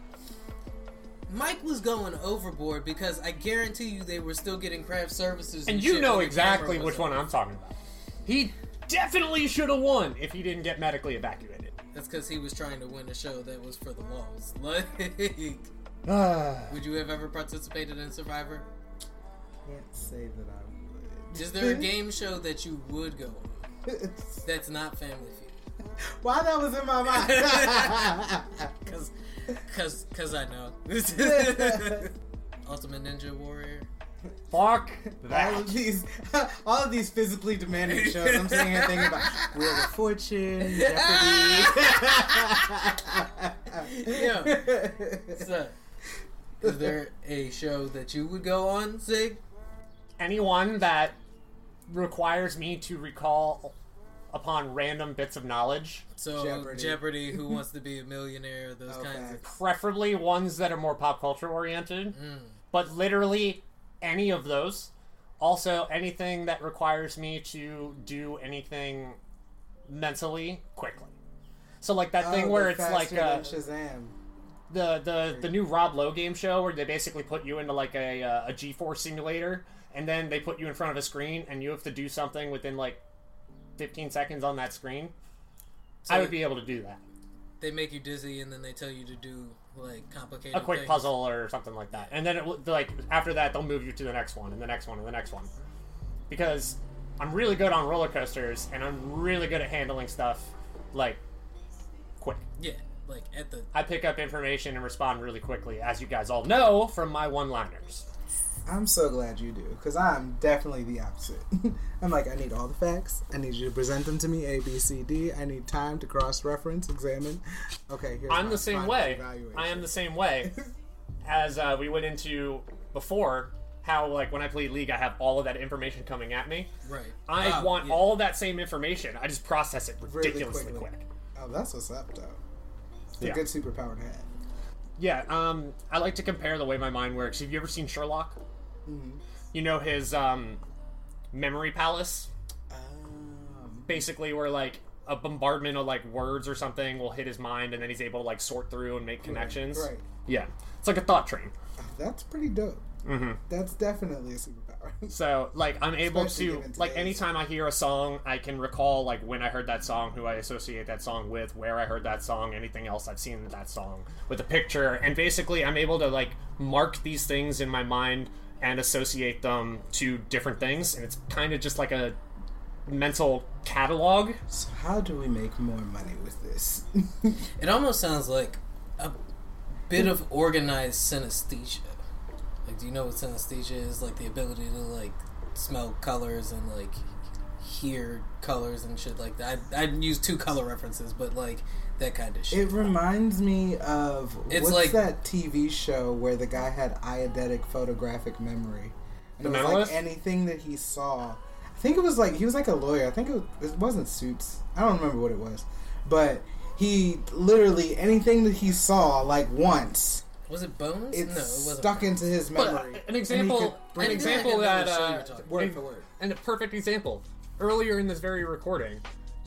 Mike was going overboard because I guarantee you they were still getting craft services.
And
And,
you know exactly
camera was
which one. I'm talking about. He definitely should have won if he didn't get medically evacuated.
That's because he was trying to win a show that was for the laws. Like, would you have ever participated in Survivor?
Can't say that I would.
Is there a game show that you would go on that's not Family Feud?
Why that was in my mind?
Cause, cause, cause I know. Ultimate Ninja Warrior.
Fuck
all of these, all of these physically demanding shows. I'm sitting here thinking about Wheel of Fortune,
Yeah.
Jeopardy.
So, is there a show that you would go on, Zig?
Anyone that requires me to recall upon random bits of knowledge,
So
Jeopardy.
Jeopardy, Who Wants to Be a Millionaire, those
Oh,
kinds of
preferably ones that are more pop culture oriented, but literally any of those. Also, anything that requires me to do anything mentally quickly. So, like that thing
Oh,
where it's like
faster
uh,
Shazam.
the the the new Rob Lowe game show where they basically put you into like a uh, a G force simulator, and then they put you in front of a screen, and you have to do something within like 15 seconds on that screen. I
So-
would be able to do that.
They make you dizzy and then they tell you to do like complicated.
a quick
things.
puzzle or something like that, and then it like after that they'll move you to the next one and the next one and the next one, because I'm really good on roller coasters and I'm really good at handling stuff like quick.
Yeah, like at the.
I pick up information and respond really quickly, as you guys all know from my one-liners.
I'm so glad you do, because I'm definitely the opposite. I'm like, I need all the facts. I need you to present them to me, A, B, C, D. I need time to cross-reference, examine. Okay, here's
I'm the same way.
evaluation.
I am the same way. As uh, we went into before, how like when I play League, I have all of that information coming at me.
Right.
I
Ah,
want
yeah.
all of that same information. I just process it ridiculously
quickly.
quick.
Oh, that's what's up, though. It's a good superpower to have.
Yeah, um, I like to compare the way my mind works. Have you ever seen Sherlock?
Mm-hmm.
You know his um, memory palace,
Um,
basically, where like a bombardment of like words or something will hit his mind, and then he's able to like sort through and make connections.
right.
Yeah, it's like a thought train.
that's pretty dope.
Mm-hmm.
That's definitely a superpower.
So like I'm able
Especially
to like anytime I hear a song, I can recall like when I heard that song, who I associate that song with, where I heard that song, anything else I've seen in that song with a picture, and basically I'm able to like mark these things in my mind and associate them to different things, and it's kind of just like a mental catalog.
so how do we make more money with this?
It almost sounds like a bit of organized synesthesia. Like, do you know what synesthesia is? Like the ability to like smell colors and like hear colors and shit like that. I I use two color references, but like that kind of shit.
It reminds me of
It's
what's
like-
that TV show where the guy had eidetic photographic memory. And
The
it was
Mentalist?
like anything that he saw. I think it was like he was like a lawyer. I think it, was, it wasn't Suits. I don't remember what it was, but he literally anything that he saw like once,
was it Bones?
it
no, it wasn't.
stuck into his
But
memory.
an
and
example, an example
back.
that
I
uh,
show you're talking
Word for word.
and a perfect example. Earlier in this very recording,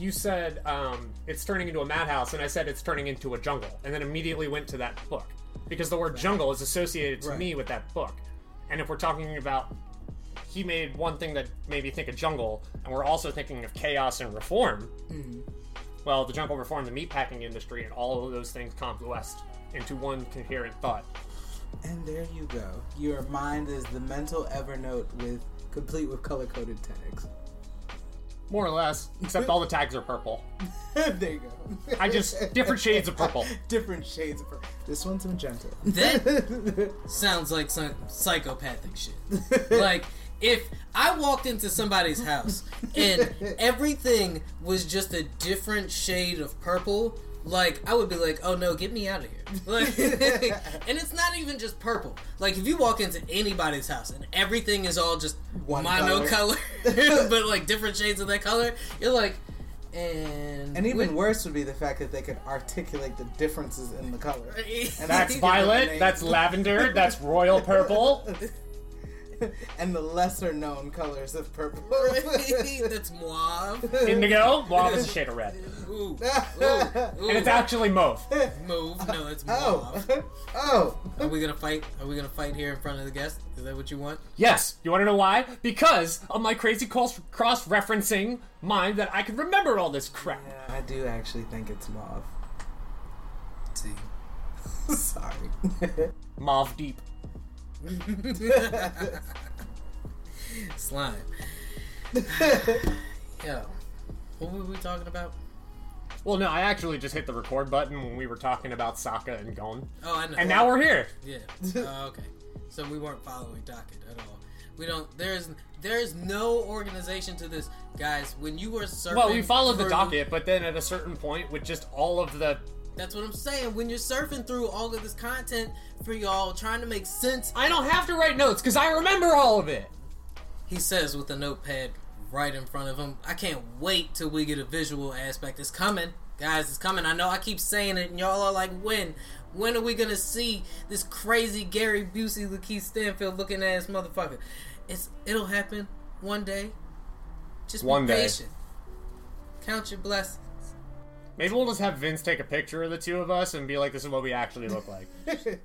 you said um, it's turning into a madhouse, and I said it's turning into a jungle, and then immediately went to that book because the word jungle is associated to
Right.
me with that book. And if we're talking about, he made one thing that made me think of jungle, and we're also thinking of chaos and reform.
Mm-hmm.
Well, the jungle reformed the meatpacking industry, and all of those things confluenced into one coherent thought.
And there you go. Your mind is the mental Evernote with complete with color coded tags.
More or less, except all the tags are purple.
there you go.
I just different shades of purple.
Different shades of purple. This one's magenta.
That sounds like some psychopathic shit. like if I walked into somebody's house and everything was just a different shade of purple, like I would be like, "Oh no, get me out of here!" Like, and it's not even just purple. Like if you walk into anybody's house and everything is all just
One
mono
color.
color, but like different shades of that color, you're like, and
And even worse would be the fact that they could articulate the differences in the color. And
That's violet, that's lavender, that's royal purple.
and the lesser known colors of purple.
that's mauve.
Indigo, Mauve is a shade of red.
Ooh, ooh, ooh.
And it's actually mauve.
move. No, it's oh. mauve.
oh, oh,
Are we gonna fight? Are we gonna fight here in front of the guest? Is that what you want?
Yes, you want to know why? Because of my crazy cross referencing mind that I can remember all this crap.
I do actually think it's mauve.
see.
Sorry.
Mauve deep.
Slime. Yo, what were we talking about?
Well, no, I actually just hit the record button when we were talking about Sokka and Gon.
Oh, I know.
And now we're here.
Yeah. Oh, okay. So we weren't following docket at all. We don't. There's there's no organization to this, guys. When you were surfing,
Well, we followed the
through-
docket, but then at a certain point, with just all of the.
That's what I'm saying. When you're surfing through all of this content for y'all, trying to make sense
I don't have to write notes because I remember all of it.
He says with a notepad right in front of him. I can't wait till we get a visual aspect. It's coming. Guys, it's coming. I know I keep saying it, and y'all are like, when? When are we gonna see this crazy Gary Busey, LaKeith Stanfield looking ass motherfucker? It's it'll happen one day. Just
One
be
day.
patient. Count your blessings.
Maybe we'll just have Vince take a picture of the two of us and be like, "This is what we actually look like."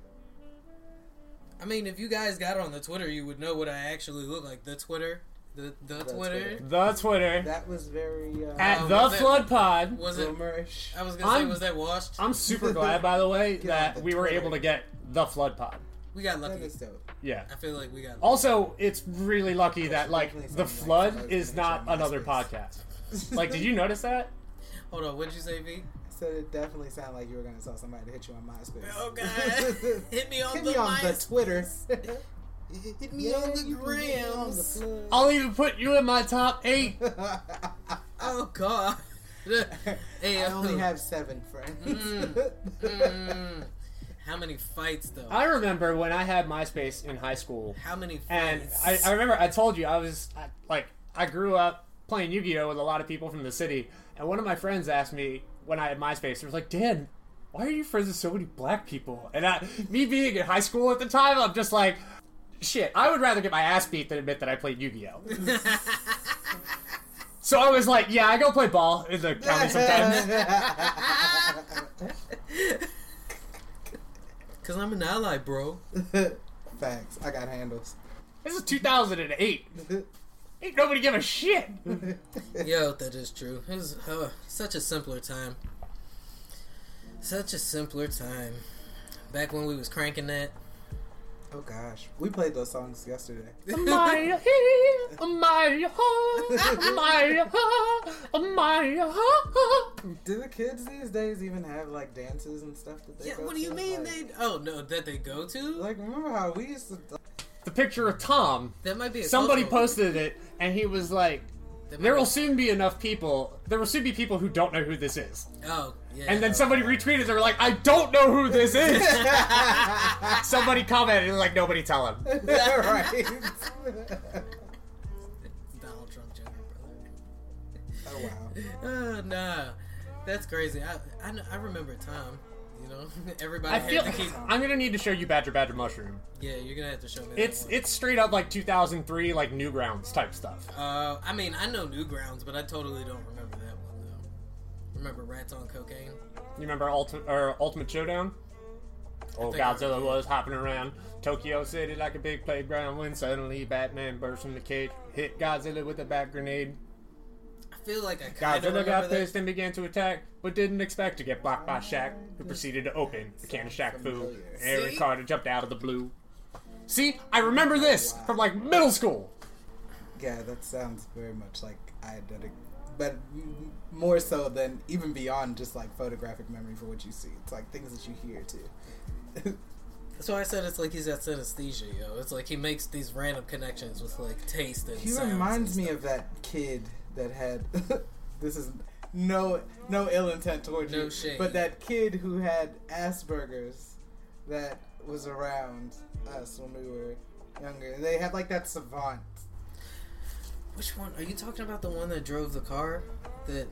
I mean, if you guys got on the Twitter, you would know what I actually look like. The Twitter, the the Twitter.
Twitter.
the Twitter
That was very uh,
at
Oh,
the
was it-
Flood Pod.
Was it?
boomerish.
I was gonna say,
I'm-
was that washed?
I'm super glad, by the way, that
the
we were able to get the Flood Pod.
We got lucky.
is dope.
Yeah.
I feel like we got. Lucky.
Also, it's really lucky that like the flood
like
is not
MySpace.
another podcast. Like, did you notice that?
Hold on, what'd you say, V?
I said it definitely sounded like you were gonna tell somebody to hit you on MySpace.
Oh god, hit me on
Hit
the
me on the. Twitter.
Hit me on the
you can hit me on the
grams.
I'll even put you in my top eight.
Oh god. hey,
I only
uh,
have seven friends.
mm, how many fights though?
I remember when I had MySpace in high school,
how many
and? I, I remember I told you I was I, like I grew up playing Yu-Gi-Oh with a lot of people from the city, and one of my friends asked me when I had MySpace, he was like, "Dan, why are you friends with so many black people?" And I, me being in high school at the time, I'm just like, "Shit, I would rather get my ass beat than admit that I played Yu-Gi-Oh." so I was like, "Yeah, I go play ball in the county sometimes."
Cause I'm an ally, bro.
Facts. I got handles.
This is 2008. Ain't nobody give a shit.
Yo, that is true. It was uh, such a simpler time. Such a simpler time. Back when we was cranking that.
Oh gosh, we played those songs yesterday.
My he, my ho, my ho, my ho.
Do the kids these days even have like dances and stuff that they?
Yeah,
go
what do you
to?
mean
Like-
they? Oh no, that they go to?
Like, remember how we used to?
The picture of Tom.
that might be. A
Somebody
cultural-
posted it, and he was like, "There will soon be enough people. There will soon be people who don't know who this is."
Oh yeah.
And then somebody retweeted. They were like, "I don't know who this is." somebody commented like, "Nobody tell him."
right.
Donald Trump Jr. brother.
oh wow.
Oh no, that's crazy. I I, I remember Tom. You know, everybody.
I feel. I'm gonna need to show you Badger Badger Mushroom.
Yeah, you're gonna have to show me. that
It's it's straight up like 2003 like Newgrounds type stuff.
Uh, I mean, I know Newgrounds, but I totally don't remember that one though. Remember Rats on Cocaine?
You remember Ultimate or Ultimate Showdown? Oh, Godzilla was hopping around Tokyo City like a big playground when suddenly Batman burst from the cage, hit Godzilla with a bat grenade.
I feel like I kind of
Godzilla
remember
got
that.
pissed and began to attack, but didn't expect to get blocked by Shaq, who proceeded to open the can of Shaq-Fu.
familiar.
Aaron
Carter jumped out of the blue. See, I remember this from like middle school.
Yeah, that sounds very much like eidetic, but more so than even beyond just like photographic memory for what you see. It's like things that you hear too.
That's why I said it's like he's got synesthesia, yo. It's like he makes these random connections with like taste and.
He reminds
and
me of that kid that had. this is no no ill intent towards
No
you,
shade.
but that kid who had Asperger's that was around us when we were younger. They had like that savant.
Which one? Are you talking about the one that drove the car? That.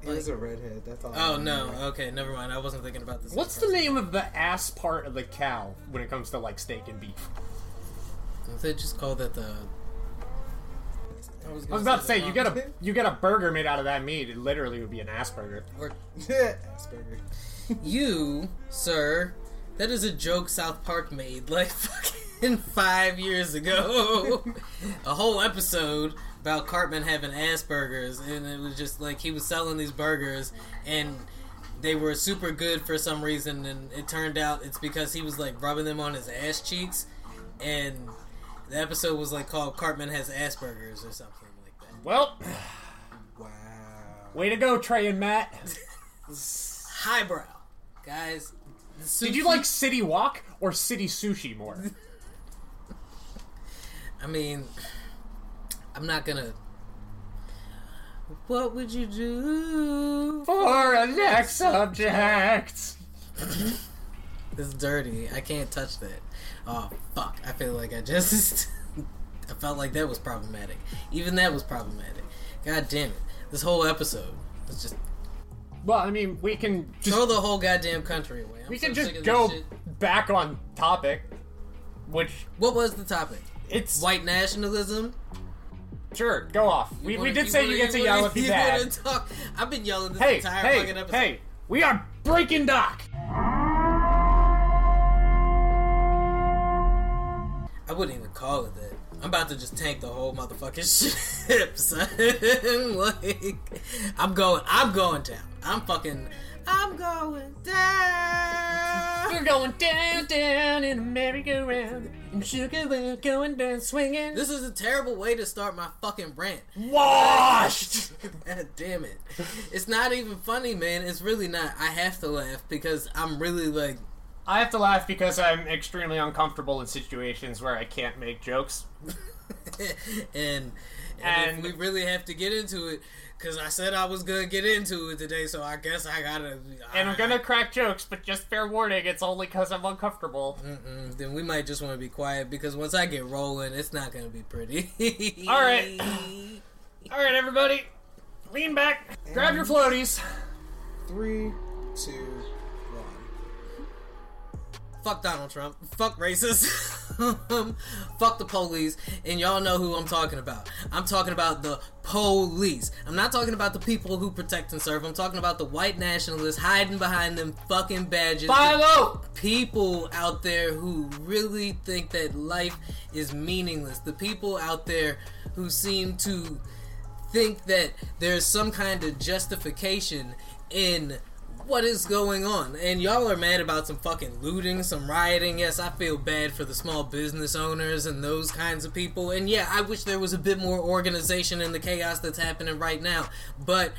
He was a redhead. That's all. I
Oh no. Okay, never mind. I wasn't thinking about this.
What's the name of the ass part of the cow when it comes to like steak and beef?
They just call that the.
I was about to say you get a um, you get a burger made out of that meat. It literally would be an ass burger.
Or
Asperger.
you, sir. That is a joke South Park made like fucking five years ago. a whole episode about Cartman having Asperger's, and it was just like he was selling these burgers, and they were super good for some reason, and it turned out it's because he was like rubbing them on his ass cheeks, and the episode was like called Cartman has Asperger's or something like that.
Well,
Wow.
way to go, Trey and Matt.
Highbrow, guys.
Did you like City Walk or City Sushi more?
I mean, I'm not gonna. What would you do?
For a next subject.
It's dirty. I can't touch that. Oh fuck! I feel like I just. I felt like that was problematic. Even that was problematic. God damn it! This whole episode was just
Well, I mean, we can just
throw the whole goddamn country away. I'm
we can
sick
just go back on topic, which
What was the topic?
it's
White nationalism.
sure go off. We, we
wanna-
did say
wanna-
you get to yell if you
you talk? I've been yelling this
Hey,
entire
hey,
fucking episode.
hey! We are breaking dock.
I wouldn't even call it that. I'm about to just tank the whole motherfucking ship, son. like, I'm going, I'm going down. I'm fucking, I'm going down.
We're going down, down in a merry-go-round, and sugar we're going down swinging.
This is a terrible way to start my fucking rant.
washed.
God damn it. It's not even funny, man. It's really not. I have to laugh because I'm really like,
I have to laugh because I'm extremely uncomfortable in situations where I can't make jokes.
and, and,
And-
we really have to get into it, because I said I was gonna get into it today, so I guess I gotta.
And I'm gonna crack jokes, but just fair warning, it's only because I'm uncomfortable.
Mm, then we might just want to be quiet because once I get rolling, it's not gonna be pretty.
All right. All right, everybody, lean back, grab your floaties.
Three, two, one.
Fuck Donald Trump. Fuck racist. Fuck the police, and y'all know who I'm talking about. I'm talking about the police. I'm not talking about the people who protect and serve. I'm talking about the white nationalists hiding behind them fucking badges.
Philo!
People out there who really think that life is meaningless. The people out there who seem to think that there's some kind of justification in what is going on. And y'all are mad about some fucking looting, some rioting. Yes, I feel bad for the small business owners and those kinds of people. And yeah, I wish there was a bit more organization in the chaos that's happening right now. But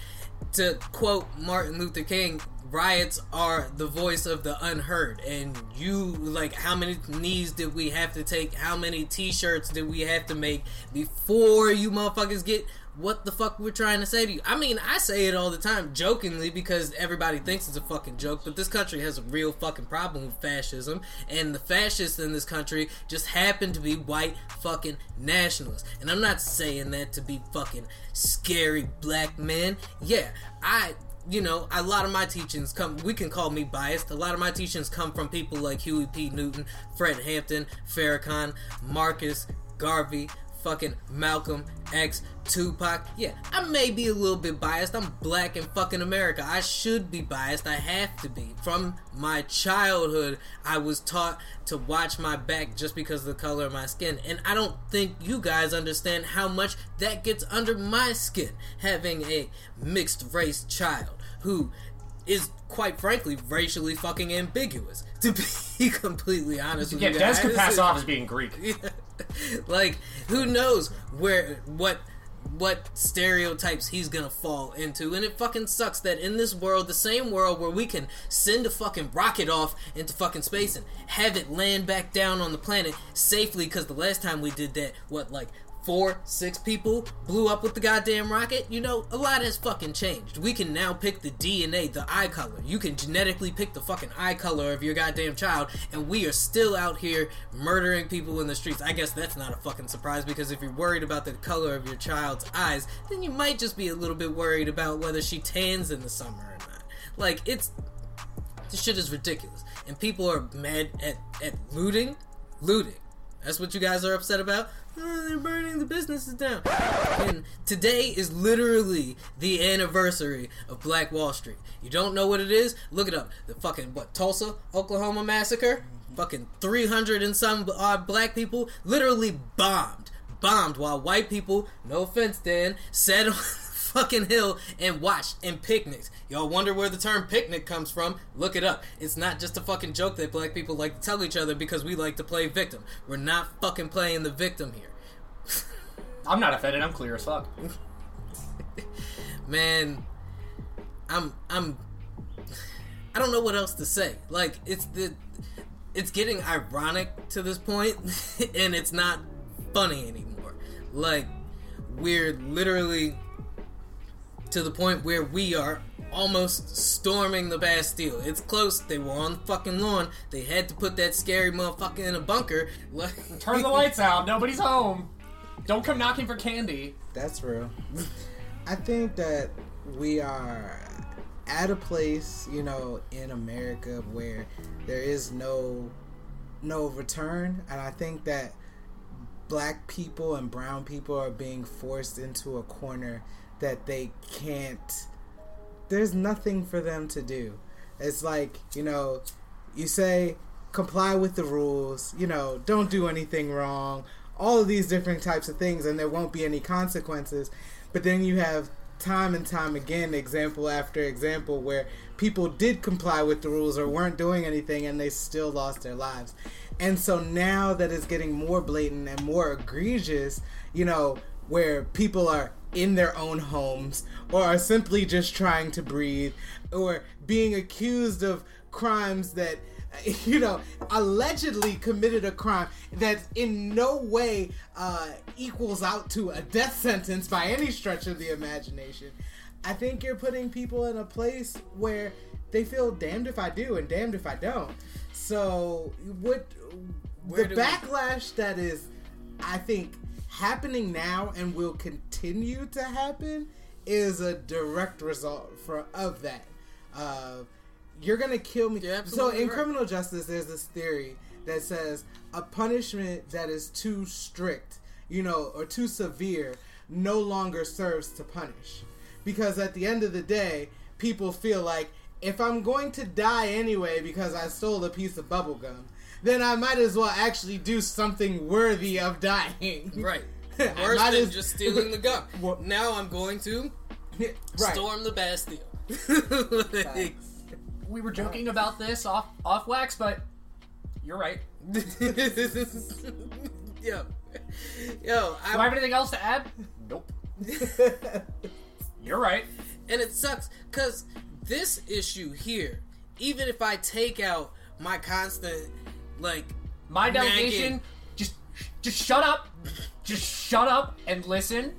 to quote Martin Luther King, riots are the voice of the unheard and you like how many knees did we have to take how many t-shirts did we have to make before you motherfuckers get what the fuck we're trying to say to you. I mean, I say it all the time jokingly because everybody thinks it's a fucking joke, but this country has a real fucking problem with fascism, and the fascists in this country just happen to be white fucking nationalists. And I'm not saying that to be fucking scary black men. Yeah, I you know, a lot of my teachings come, we can call me biased. A lot of my teachings come from people like Huey P. Newton, Fred Hampton, Farrakhan, Marcus, Garvey, fucking Malcolm X, Tupac. Yeah, I may be a little bit biased. I'm black in fucking America. I should be biased. I have to be. From my childhood, I was taught to watch my back just because of the color of my skin. And I don't think you guys understand how much that gets under my skin having a mixed race child who is quite frankly racially fucking ambiguous. To be completely honest with you.
Yeah,
Des
could pass off as being Greek.
like who knows where what what stereotypes he's gonna fall into. And it fucking sucks that in this world the same world where we can send a fucking rocket off into fucking space and have it land back down on the planet safely because the last time we did that what like four six people blew up with the goddamn rocket you know a lot has fucking changed. We can now pick the dna the eye color. You can genetically pick the fucking eye color of your goddamn child and we are still out here murdering people in the streets. I guess that's not a fucking surprise because if you're worried about the color of your child's eyes then you might just be a little bit worried about whether she tans in the summer or not. Like it's this shit is ridiculous. And people are mad at, at looting? Looting that's what you guys are upset about Oh, they're burning the businesses down. And today is literally the anniversary of Black Wall Street. You don't know what it is? Look it up. The fucking what Tulsa, Oklahoma massacre. Fucking 300 and some odd black people literally bombed, bombed while white people, no offense, Dan, said. Fucking hill and watch and picnics. Y'all wonder where the term picnic comes from? Look it up. It's not just a fucking joke that black people like to tell each other because we like to play victim. We're not fucking playing the victim here.
I'm not offended. I'm clear as fuck.
man i'm i'm i don't know what else to say like it's the it's getting ironic to this point and it's not funny anymore like we're literally to the point where we are almost storming the Bastille. It's close. They were on the fucking lawn. They had to put that scary motherfucker in a bunker.
Turn the lights out. Nobody's home. Don't come knocking for candy.
That's real. I think that we are at a place, you know, in America where there is no no return, and I think that black people and brown people are being forced into a corner that they can't there's nothing for them to do. It's like, you know, you say comply with the rules, you know, don't do anything wrong, all of these different types of things, and there won't be any consequences. But then you have time and time again, example after example, where people did comply with the rules or weren't doing anything and they still lost their lives. And so now that it's getting more blatant and more egregious, you know, where people are in their own homes or are simply just trying to breathe or being accused of crimes that you know allegedly committed a crime that in no way uh, equals out to a death sentence by any stretch of the imagination. I think you're putting people in a place where they feel damned if i do and damned if i don't. So what
Where
the
do we-
backlash that is i think happening now and will continue to happen is a direct result for of that. Uh, you're gonna kill me. So in
right.
criminal justice, there's this theory that says a punishment that is too strict, you know, or too severe no longer serves to punish. Because at the end of the day, people feel like if I'm going to die anyway because I stole a piece of bubblegum, then I might as well actually do something worthy of dying.
Right. Worse than
as-
just stealing the gum.
What-
Now I'm going to
right.
storm the Bastille. Like,
We were joking about this off off wax, but you're right.
yo, yo,
Do I
I,
have anything else to add? Nope. You're right.
and it sucks because this issue here, even if I take out my constant, like,
My delegation,
Nagging.
just just shut up, just shut up and listen.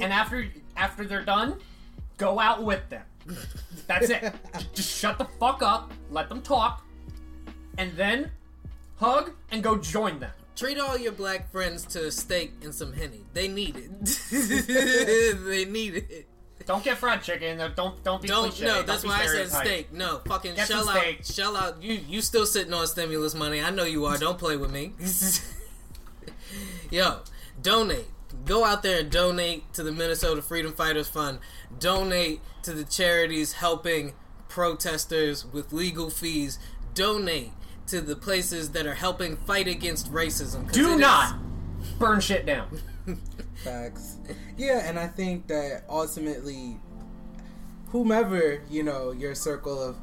And after after they're done, go out with them. That's it. just shut the fuck up, let them talk, and then hug and go join them.
treat all your black friends to a steak and some henny. They need it. they need it.
Don't get fried chicken. Don't don't be
Don't
cliche.
no.
don't
That's
be
why I said steak. No, fucking
Get
shell out.
steak.
Shell out. You you still sitting on stimulus money? I know you are. Don't play with me. Yo, donate. Go out there and donate to the Minnesota Freedom Fighters Fund. Donate to the charities helping protesters with legal fees. Donate to the places that are helping fight against racism.
Do not burn shit down.
Facts. Yeah, and I think that ultimately, whomever you know your circle of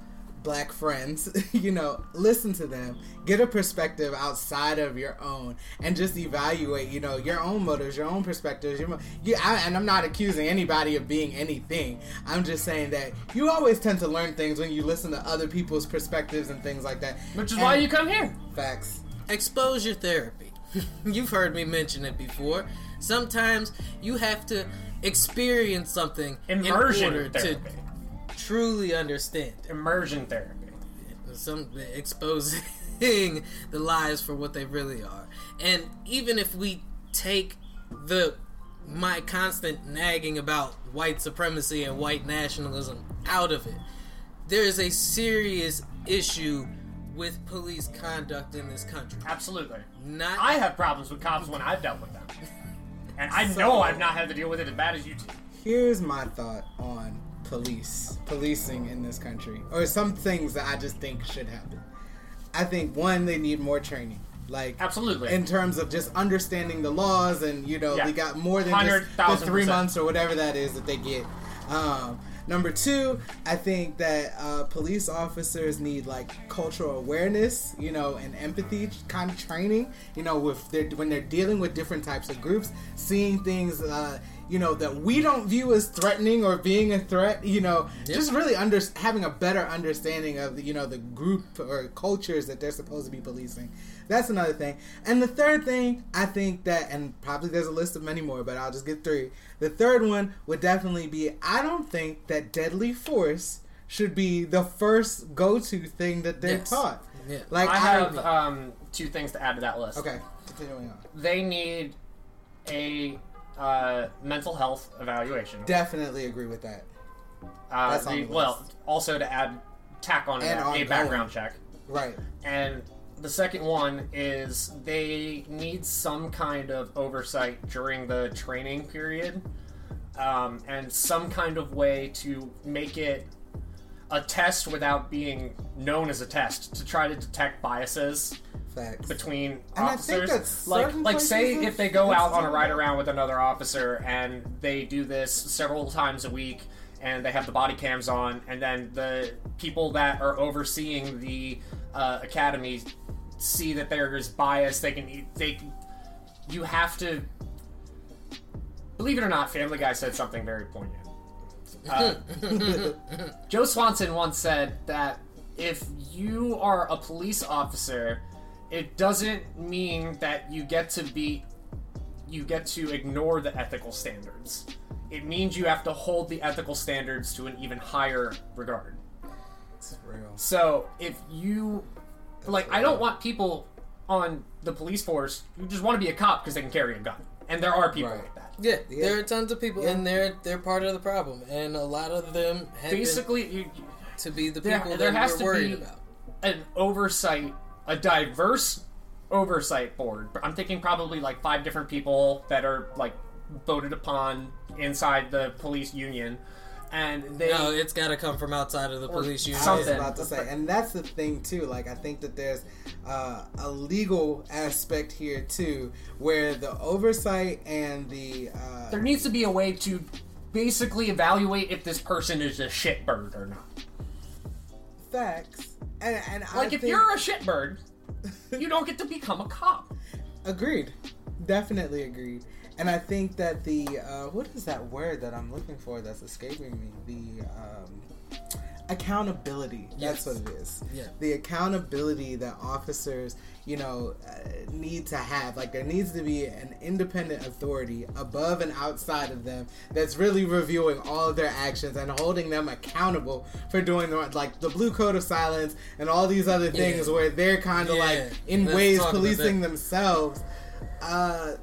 black friends, you know, listen to them, get a perspective outside of your own, and just evaluate, you know, your own motives, your own perspectives. Your, mo- yeah, I, and I'm not accusing anybody of being anything. I'm just saying that you always tend to learn things when you listen to other people's perspectives and things like that.
Which is
And-
why you come here.
facts.
exposure therapy. You've heard me mention it before. Sometimes you have to experience something
Immersion
in order
therapy.
to truly understand.
Immersion therapy.
Some exposing the lies for what they really are. And even if we take the my constant nagging about white supremacy and white nationalism out of it, there is a serious issue with police conduct in this country.
Absolutely.
Not
I have problems with cops when I've dealt with them. And I know I've not had to deal with it as bad as you two.
Here's my thought on police, policing in this country, or some things that I just think should happen. I think one, they need more training. Like
Absolutely.
in terms of just understanding the laws, and you know,
Yeah.
we got more than just the
100,000%.
three months or whatever that is that they get. Um, number two, I think that uh, police officers need like cultural awareness, you know, and empathy kind of training. You know, with their, when they're dealing with different types of groups, seeing things, uh, you know, that we don't view as threatening or being a threat. You know, just really under having a better understanding of you know the group or cultures that they're supposed to be policing. That's another thing. And the third thing, I think that, and probably there's a list of many more, but I'll just get three. The third one would definitely be I don't think that deadly force should be the first go to thing that they're
Yes.
taught.
Yeah.
Like,
I
I,
have um, two things to add to that list.
okay, continuing on.
They need a uh, mental health evaluation.
Definitely agree with that.
Uh,
that's on
the-
the
well, also to add tack on to
And
that, a background check.
Right.
And the second one is they need some kind of oversight during the training period, um, and some kind of way to make it a test without being known as a test to try to detect biases
Facts.
between
And I think
officers. like, like say if they go out on a ride around with another officer and they do this several times a week, and they have the body cams on, and then the people that are overseeing the uh, academy see that there is bias. They can they you have to believe it or not. Family Guy said something very poignant. Uh, Joe Swanson once said that if you are a police officer, it doesn't mean that you get to be you get to ignore the ethical standards. It means you have to hold the ethical standards to an even higher regard.
It's real.
So if you like, I don't want people on the police force who just want to be a cop because they can carry a gun, and there are people
Right.
like that.
Yeah,
Yeah.
there are tons of people,
Yeah.
and they're they're part of the problem, and a lot of them have been
Basically, you,
to be the people
there
that
has
we're
to
worried
be
about.
an oversight a diverse oversight board. I'm thinking probably like five different people that are like voted upon inside the police union, and they.
No, it's got to come from outside of the police union.
I was
Something.
about to say, and that's the thing too. Like, I think that there's uh, a legal aspect here too, where the oversight and the uh,
there needs to be a way to basically evaluate if this person is a shitbird or not.
facts, and, and I
Like if
think-
you're a shitbird, you don't get to become a cop.
Agreed. Definitely agreed. And I think that the uh, what is that word that I'm looking for that's escaping me? The um, accountability. That's what it is.
Yeah.
The accountability that officers, you know, uh, need to have. Like there needs to be an independent authority above and outside of them that's really reviewing all of their actions and holding them accountable for doing the like the blue code of silence and all these other things
Yeah.
where they're kind of
Yeah.
like in
Let's
ways policing themselves. Uh,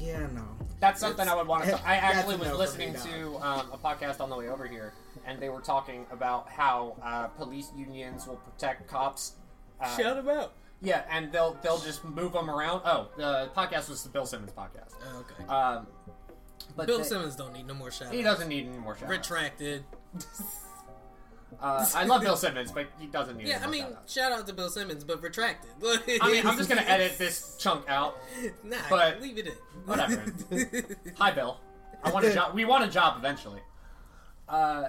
yeah, no.
That's something I would want to.
That's-
I actually was
no
listening to um, a podcast on the way over here, and they were talking about how uh, police unions will protect cops. Uh,
Shout him out.
Yeah, and they'll they'll just move them around. Oh, the podcast was the Bill Simmons podcast.
Oh, okay.
Um, but
Bill
they-
Simmons don't need no more shout
he doesn't need any more shout
Retracted.
Uh, I love Bill Simmons, but he doesn't need.
Yeah, I mean, shout out to Bill Simmons, but retracted.
I mean, I'm just gonna edit this chunk out.
Nah,
but-
leave it in.
Whatever. Hi, Bill. I want a job. We want a job eventually. Uh,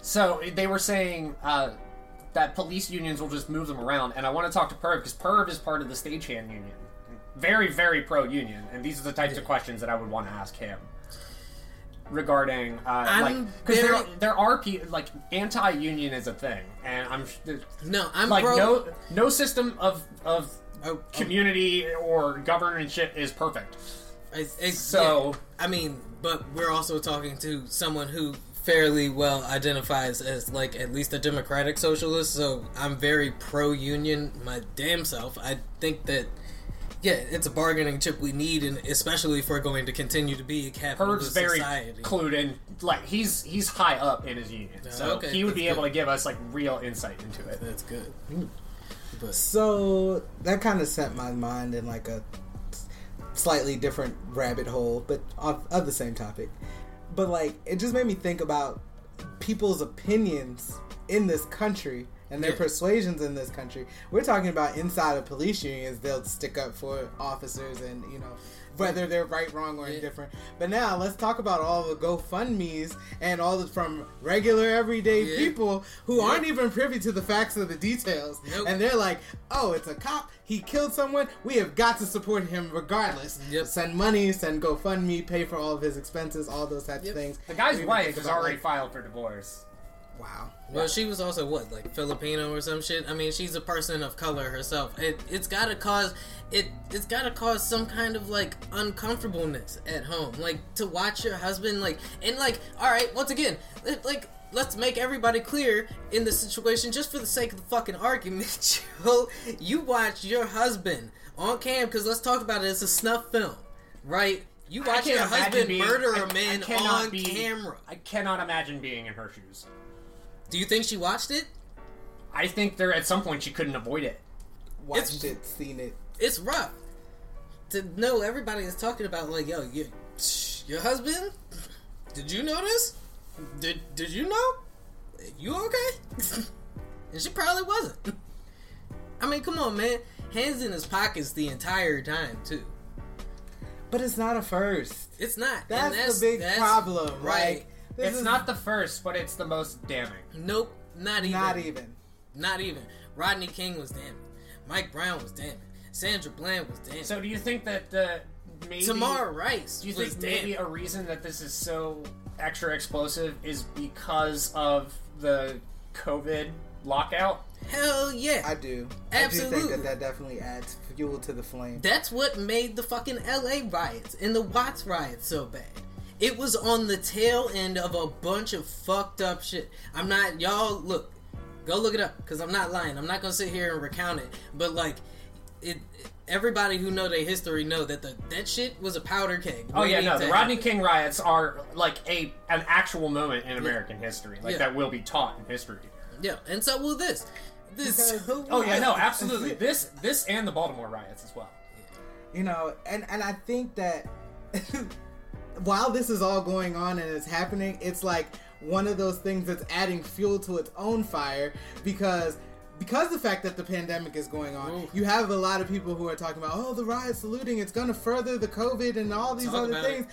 so they were saying uh, that police unions will just move them around, and I want to talk to Perv because Perv is part of the stagehand union, very, very pro union, and these are the types of questions that I would want to ask him regarding uh,
I'm
like because there there are people like anti-union is a thing, and I'm
No, I'm
like
pro.
no no system of of
Oh,
community or governmentship is perfect.
It's, it's,
So-
yeah. I mean, but we're also talking to someone who fairly well identifies as like at least a democratic socialist. So I'm very pro union my damn self. I think that yeah, it's a bargaining chip we need, and especially if we're going to continue to be a
Perv's
capitalist
very
society.
clued in. Like he's he's high up in his union, uh, so
okay,
he would
that's
be able
good.
to give us like real insight into it.
That's good. Hmm. But
So that kind of sent my mind in like a slightly different rabbit hole, but of, of the same topic. But like, it just made me think about people's opinions in this country and their
Yeah.
persuasions in this country. We're talking about inside of police unions; they'll stick up for officers, and you know whether they're right, wrong, or
Yeah.
indifferent. But now let's talk about all the GoFundmes and all the from regular everyday
Yeah.
people who
Yeah.
aren't even privy to the facts of the details,
Nope.
and they're like, "Oh, it's a cop. He killed someone. We have got to support him regardless.
Yep.
Send money, send GoFundMe, pay for all of his expenses, all those types
Yep.
of things."
The guy's wife has already
like,
filed for divorce.
Wow.
Well, she was also what, like Filipino or some shit. I mean, she's a person of color herself. It it's got to cause it it's got to cause some kind of like uncomfortableness at home, like to watch your husband like and like all right, once again, like. Let's make everybody clear in the situation, just for the sake of the fucking argument. Joe, you watch your husband on cam because let's talk about it. It's a snuff film, right? You watch your husband
being-
murder
I-
a
I
man
cannot
on
be-
camera.
I cannot imagine being in her shoes.
Do you think she watched it?
I think there at some point she couldn't avoid it.
Watched it, seen it.
it's rough to know everybody is talking about like yo you, your husband? Did you notice? Did did you know? You okay? And she probably wasn't. I mean come on man. Hands in his pockets the entire time too.
But it's not a first.
it's not. And
That's,
that's
the big
that's-
problem,
right.
Like, this
It's
is
not the first, but it's the most damning.
nope not even
not even.
not even rodney king was damning mike brown was damning sandra bland was damning
So do you think that the maybe
Tamir Rice
Do you
was
think maybe a reason that this is so extra explosive is because of the COVID lockout?
hell yeah
I do. Absolutely. I do
Absolutely.
think that that definitely adds fuel to the flame.
That's what made the fucking LA riots and the Watts riots so bad. It was on the tail end of a bunch of fucked up shit. I'm not, y'all, look, go look it up because I'm not lying. I'm not gonna sit here and recount it, but like, it. Everybody who know their history know that the that shit was a powder keg.
Oh yeah, no, the Rodney
happen.
King riots are like a an actual moment in American history, like
Yeah.
that will be taught in history.
Yeah, and so will this. This.
Because-
Oh yeah, no, absolutely. This this and the Baltimore riots as well.
you know and and i think that while this is all going on and it's happening it's like one of those things that's adding fuel to its own fire because because the fact that the pandemic is going on you have a lot of people who are talking about oh the riots the looting it's going to further the covid and all these
Talk
other things.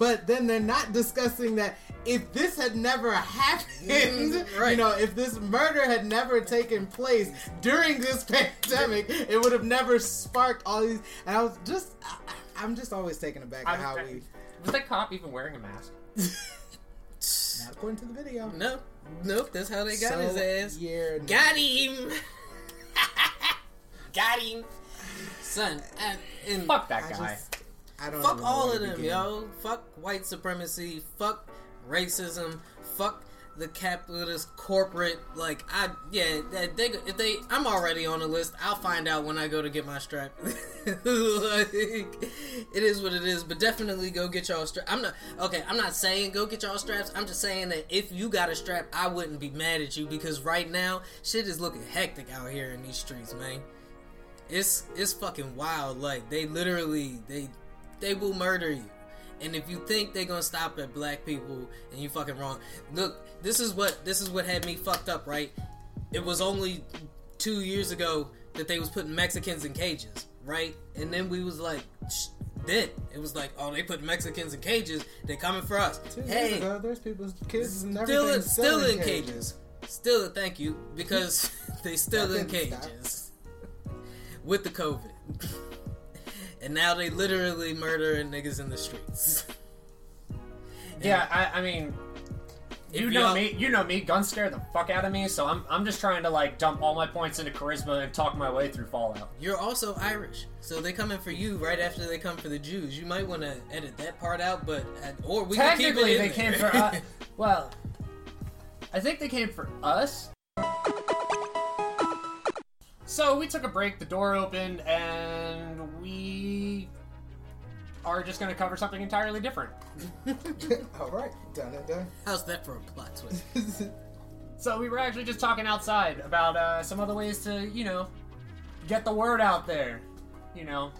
but then they're not discussing that if this had never happened
Right.
you know if this murder had never taken place during this pandemic it would have never sparked all these and i was just I, i'm just always taken aback at how we
was that cop even wearing a mask?
not according to the video
No, nope. That's how they got
So,
his ass.
yeah
Got him. got him. Son, and, and
Fuck that
I
guy.
just i don't
fuck
know
all of them,
begin.
yo. Fuck white supremacy. Fuck racism. Fuck the capitalist corporate. Like I, yeah, that they if they, I'm already on the list. I'll find out when I go to get my strap. like, it is what it is. But definitely go get y'all strap. I'm not okay. I'm not saying go get y'all straps. I'm just saying that if you got a strap, I wouldn't be mad at you because right now shit is looking hectic out here in these streets, man it's it's fucking wild. Like they literally they they will murder you. And if you think they're gonna stop at black people and you fucking wrong. Look, this is what this is what had me fucked up, right? It was only two years ago that they was putting Mexicans in cages, right? And then we was like, Shh, then it was like, oh, they put Mexicans in cages. They coming for us.
Two years
hey,
ago, there's people's kids and
still in, still in cages. Still, thank you because they still in
didn't stop.
cages with the COVID, and now they literally murdering niggas in the streets.
Yeah, I, I mean, you know me. You know me. Guns scare the fuck out of me. So I'm I'm just trying to like dump all my points into charisma and talk my way through Fallout.
You're also Irish, so they coming for you right after they come for the Jews. You might want to edit that part out, but uh, or we can keep
Technically,
it in
they came for us. well, I think they came for us. So we took a break. The door opened, and we are just going to cover something entirely different.
All right, done and done.
How's that for a plot twist?
So we were actually just talking outside about uh, some other ways to, you know, get the word out there. You know,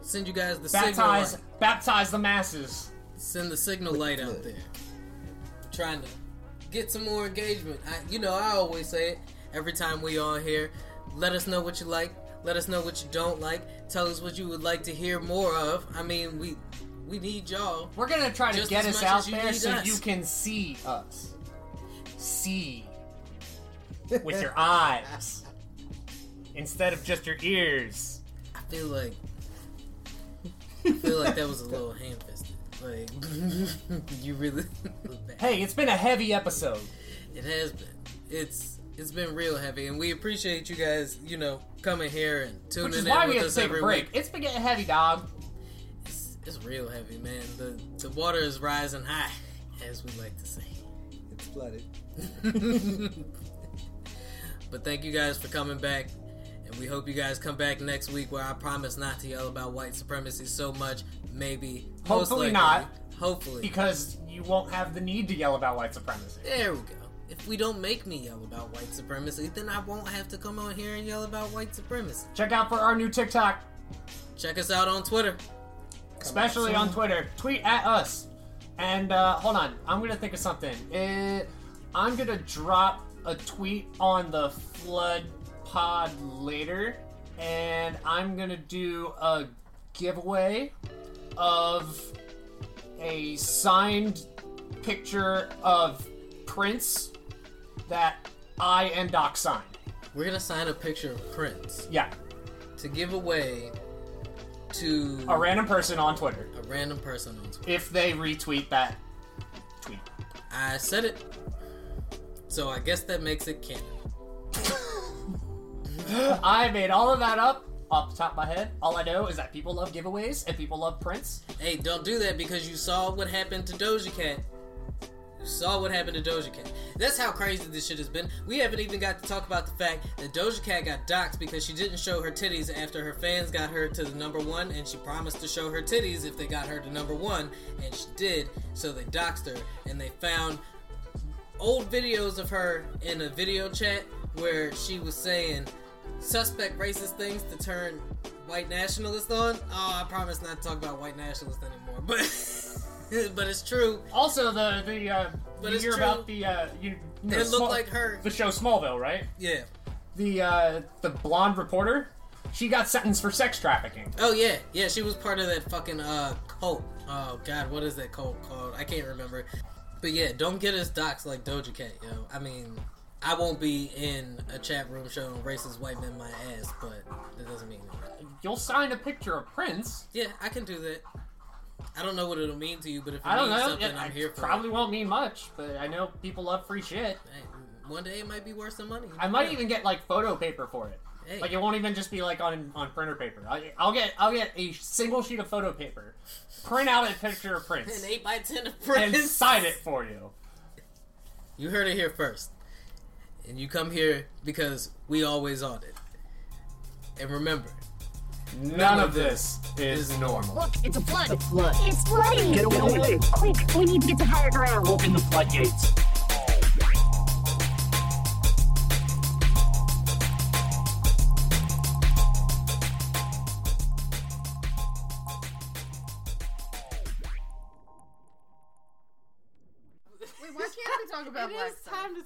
Send you guys the signal
baptize,
light.
baptize the masses.
Send the signal light out there. Trying to get some more engagement. I, you know, I always say it every time we on here. Let us know what you like. Let us know what you don't like. Tell us what you would like to hear more of. I mean, we we need y'all.
We're gonna try to get us out there so
us.
you can see us. See. With your eyes. Instead of just your ears.
I feel like I feel like that was a little ham fisted. Like you really look bad.
Hey, it's been a heavy episode.
It has been. It's it's been real heavy, and we appreciate you guys. You know, coming here and tuning
Which is
in
why
with
we had to
us
take
every
a break.
week.
It's been getting heavy, dog.
It's, it's real heavy, man. The the water is rising high, as we like to say.
It's flooded.
But thank you guys for coming back. And we hope you guys come back next week where I promise not to yell about white supremacy so much. Maybe. most
Hopefully
likely.
not.
Hopefully.
Because you won't have the need to yell about white supremacy.
There we go. If we don't make me yell about white supremacy, then I won't have to come on here and yell about white supremacy.
Check out for our new TikTok,
Check us out on Twitter.
especially on Twitter. Tweet at us. And uh, hold on, I'm gonna think of something. Uh, I'm gonna drop a tweet on the Flood Pod later, and I'm gonna do a giveaway of a signed picture of Prince that I and Doc signed.
We're gonna sign a picture of Prince
Yeah,
to give away to
a random person on Twitter
a random person on Twitter.
if they retweet that tweet.
I said it, so I guess that makes it canon.
I made all of that up off the top of my head. All I know is that people love giveaways and people love Prince.
Hey, don't do that because you saw what happened to Doja Cat. Saw what happened to Doja Cat. That's how crazy this shit has been. We haven't even got to talk about the fact that Doja Cat got doxxed because she didn't show her titties after her fans got her to the number one, and she promised to show her titties if they got her to number one, and she did. So they doxxed her, and they found old videos of her in a video chat where she was saying suspect racist things to turn white nationalists on. Oh, I promise not to talk about white nationalists anymore. But but it's true.
Also, the the uh,
But
you hear
true.
about the uh, you. know,
It looked like her.
The show Smallville, right?
Yeah.
The uh, the blonde reporter. She got sentenced for sex trafficking.
Oh yeah, yeah. She was part of that fucking uh cult. Oh god, what is that cult called? I can't remember. But yeah, don't get us doxxed like Doja Cat, yo. I mean, I won't be in a chat room showing racist white men my ass, but that doesn't mean anything.
You'll sign a picture of Prince.
Yeah, I can do that. I don't know what it'll mean to you, but if it
I don't
means
know.
something,
Yeah,
I'm
it
here for
probably
it.
won't mean much, but I know people love free shit.
Hey, one day it might be worth some money.
I might
Yeah.
even get like photo paper for it.
Hey.
Like it won't even just be like on on printer paper. I, I'll get I'll get a single sheet of photo paper, print out a picture of Prince,
an eight by ten of Prince, and
sign it for you.
You heard it here first, and you come here because we always on it. And remember,
None of this is normal.
Look, it's a flood. It's flood. It's flooding. Get away. Quick, we need to get to higher ground.
Open the floodgates.
Wait, why can't we talk about
It
black
is time to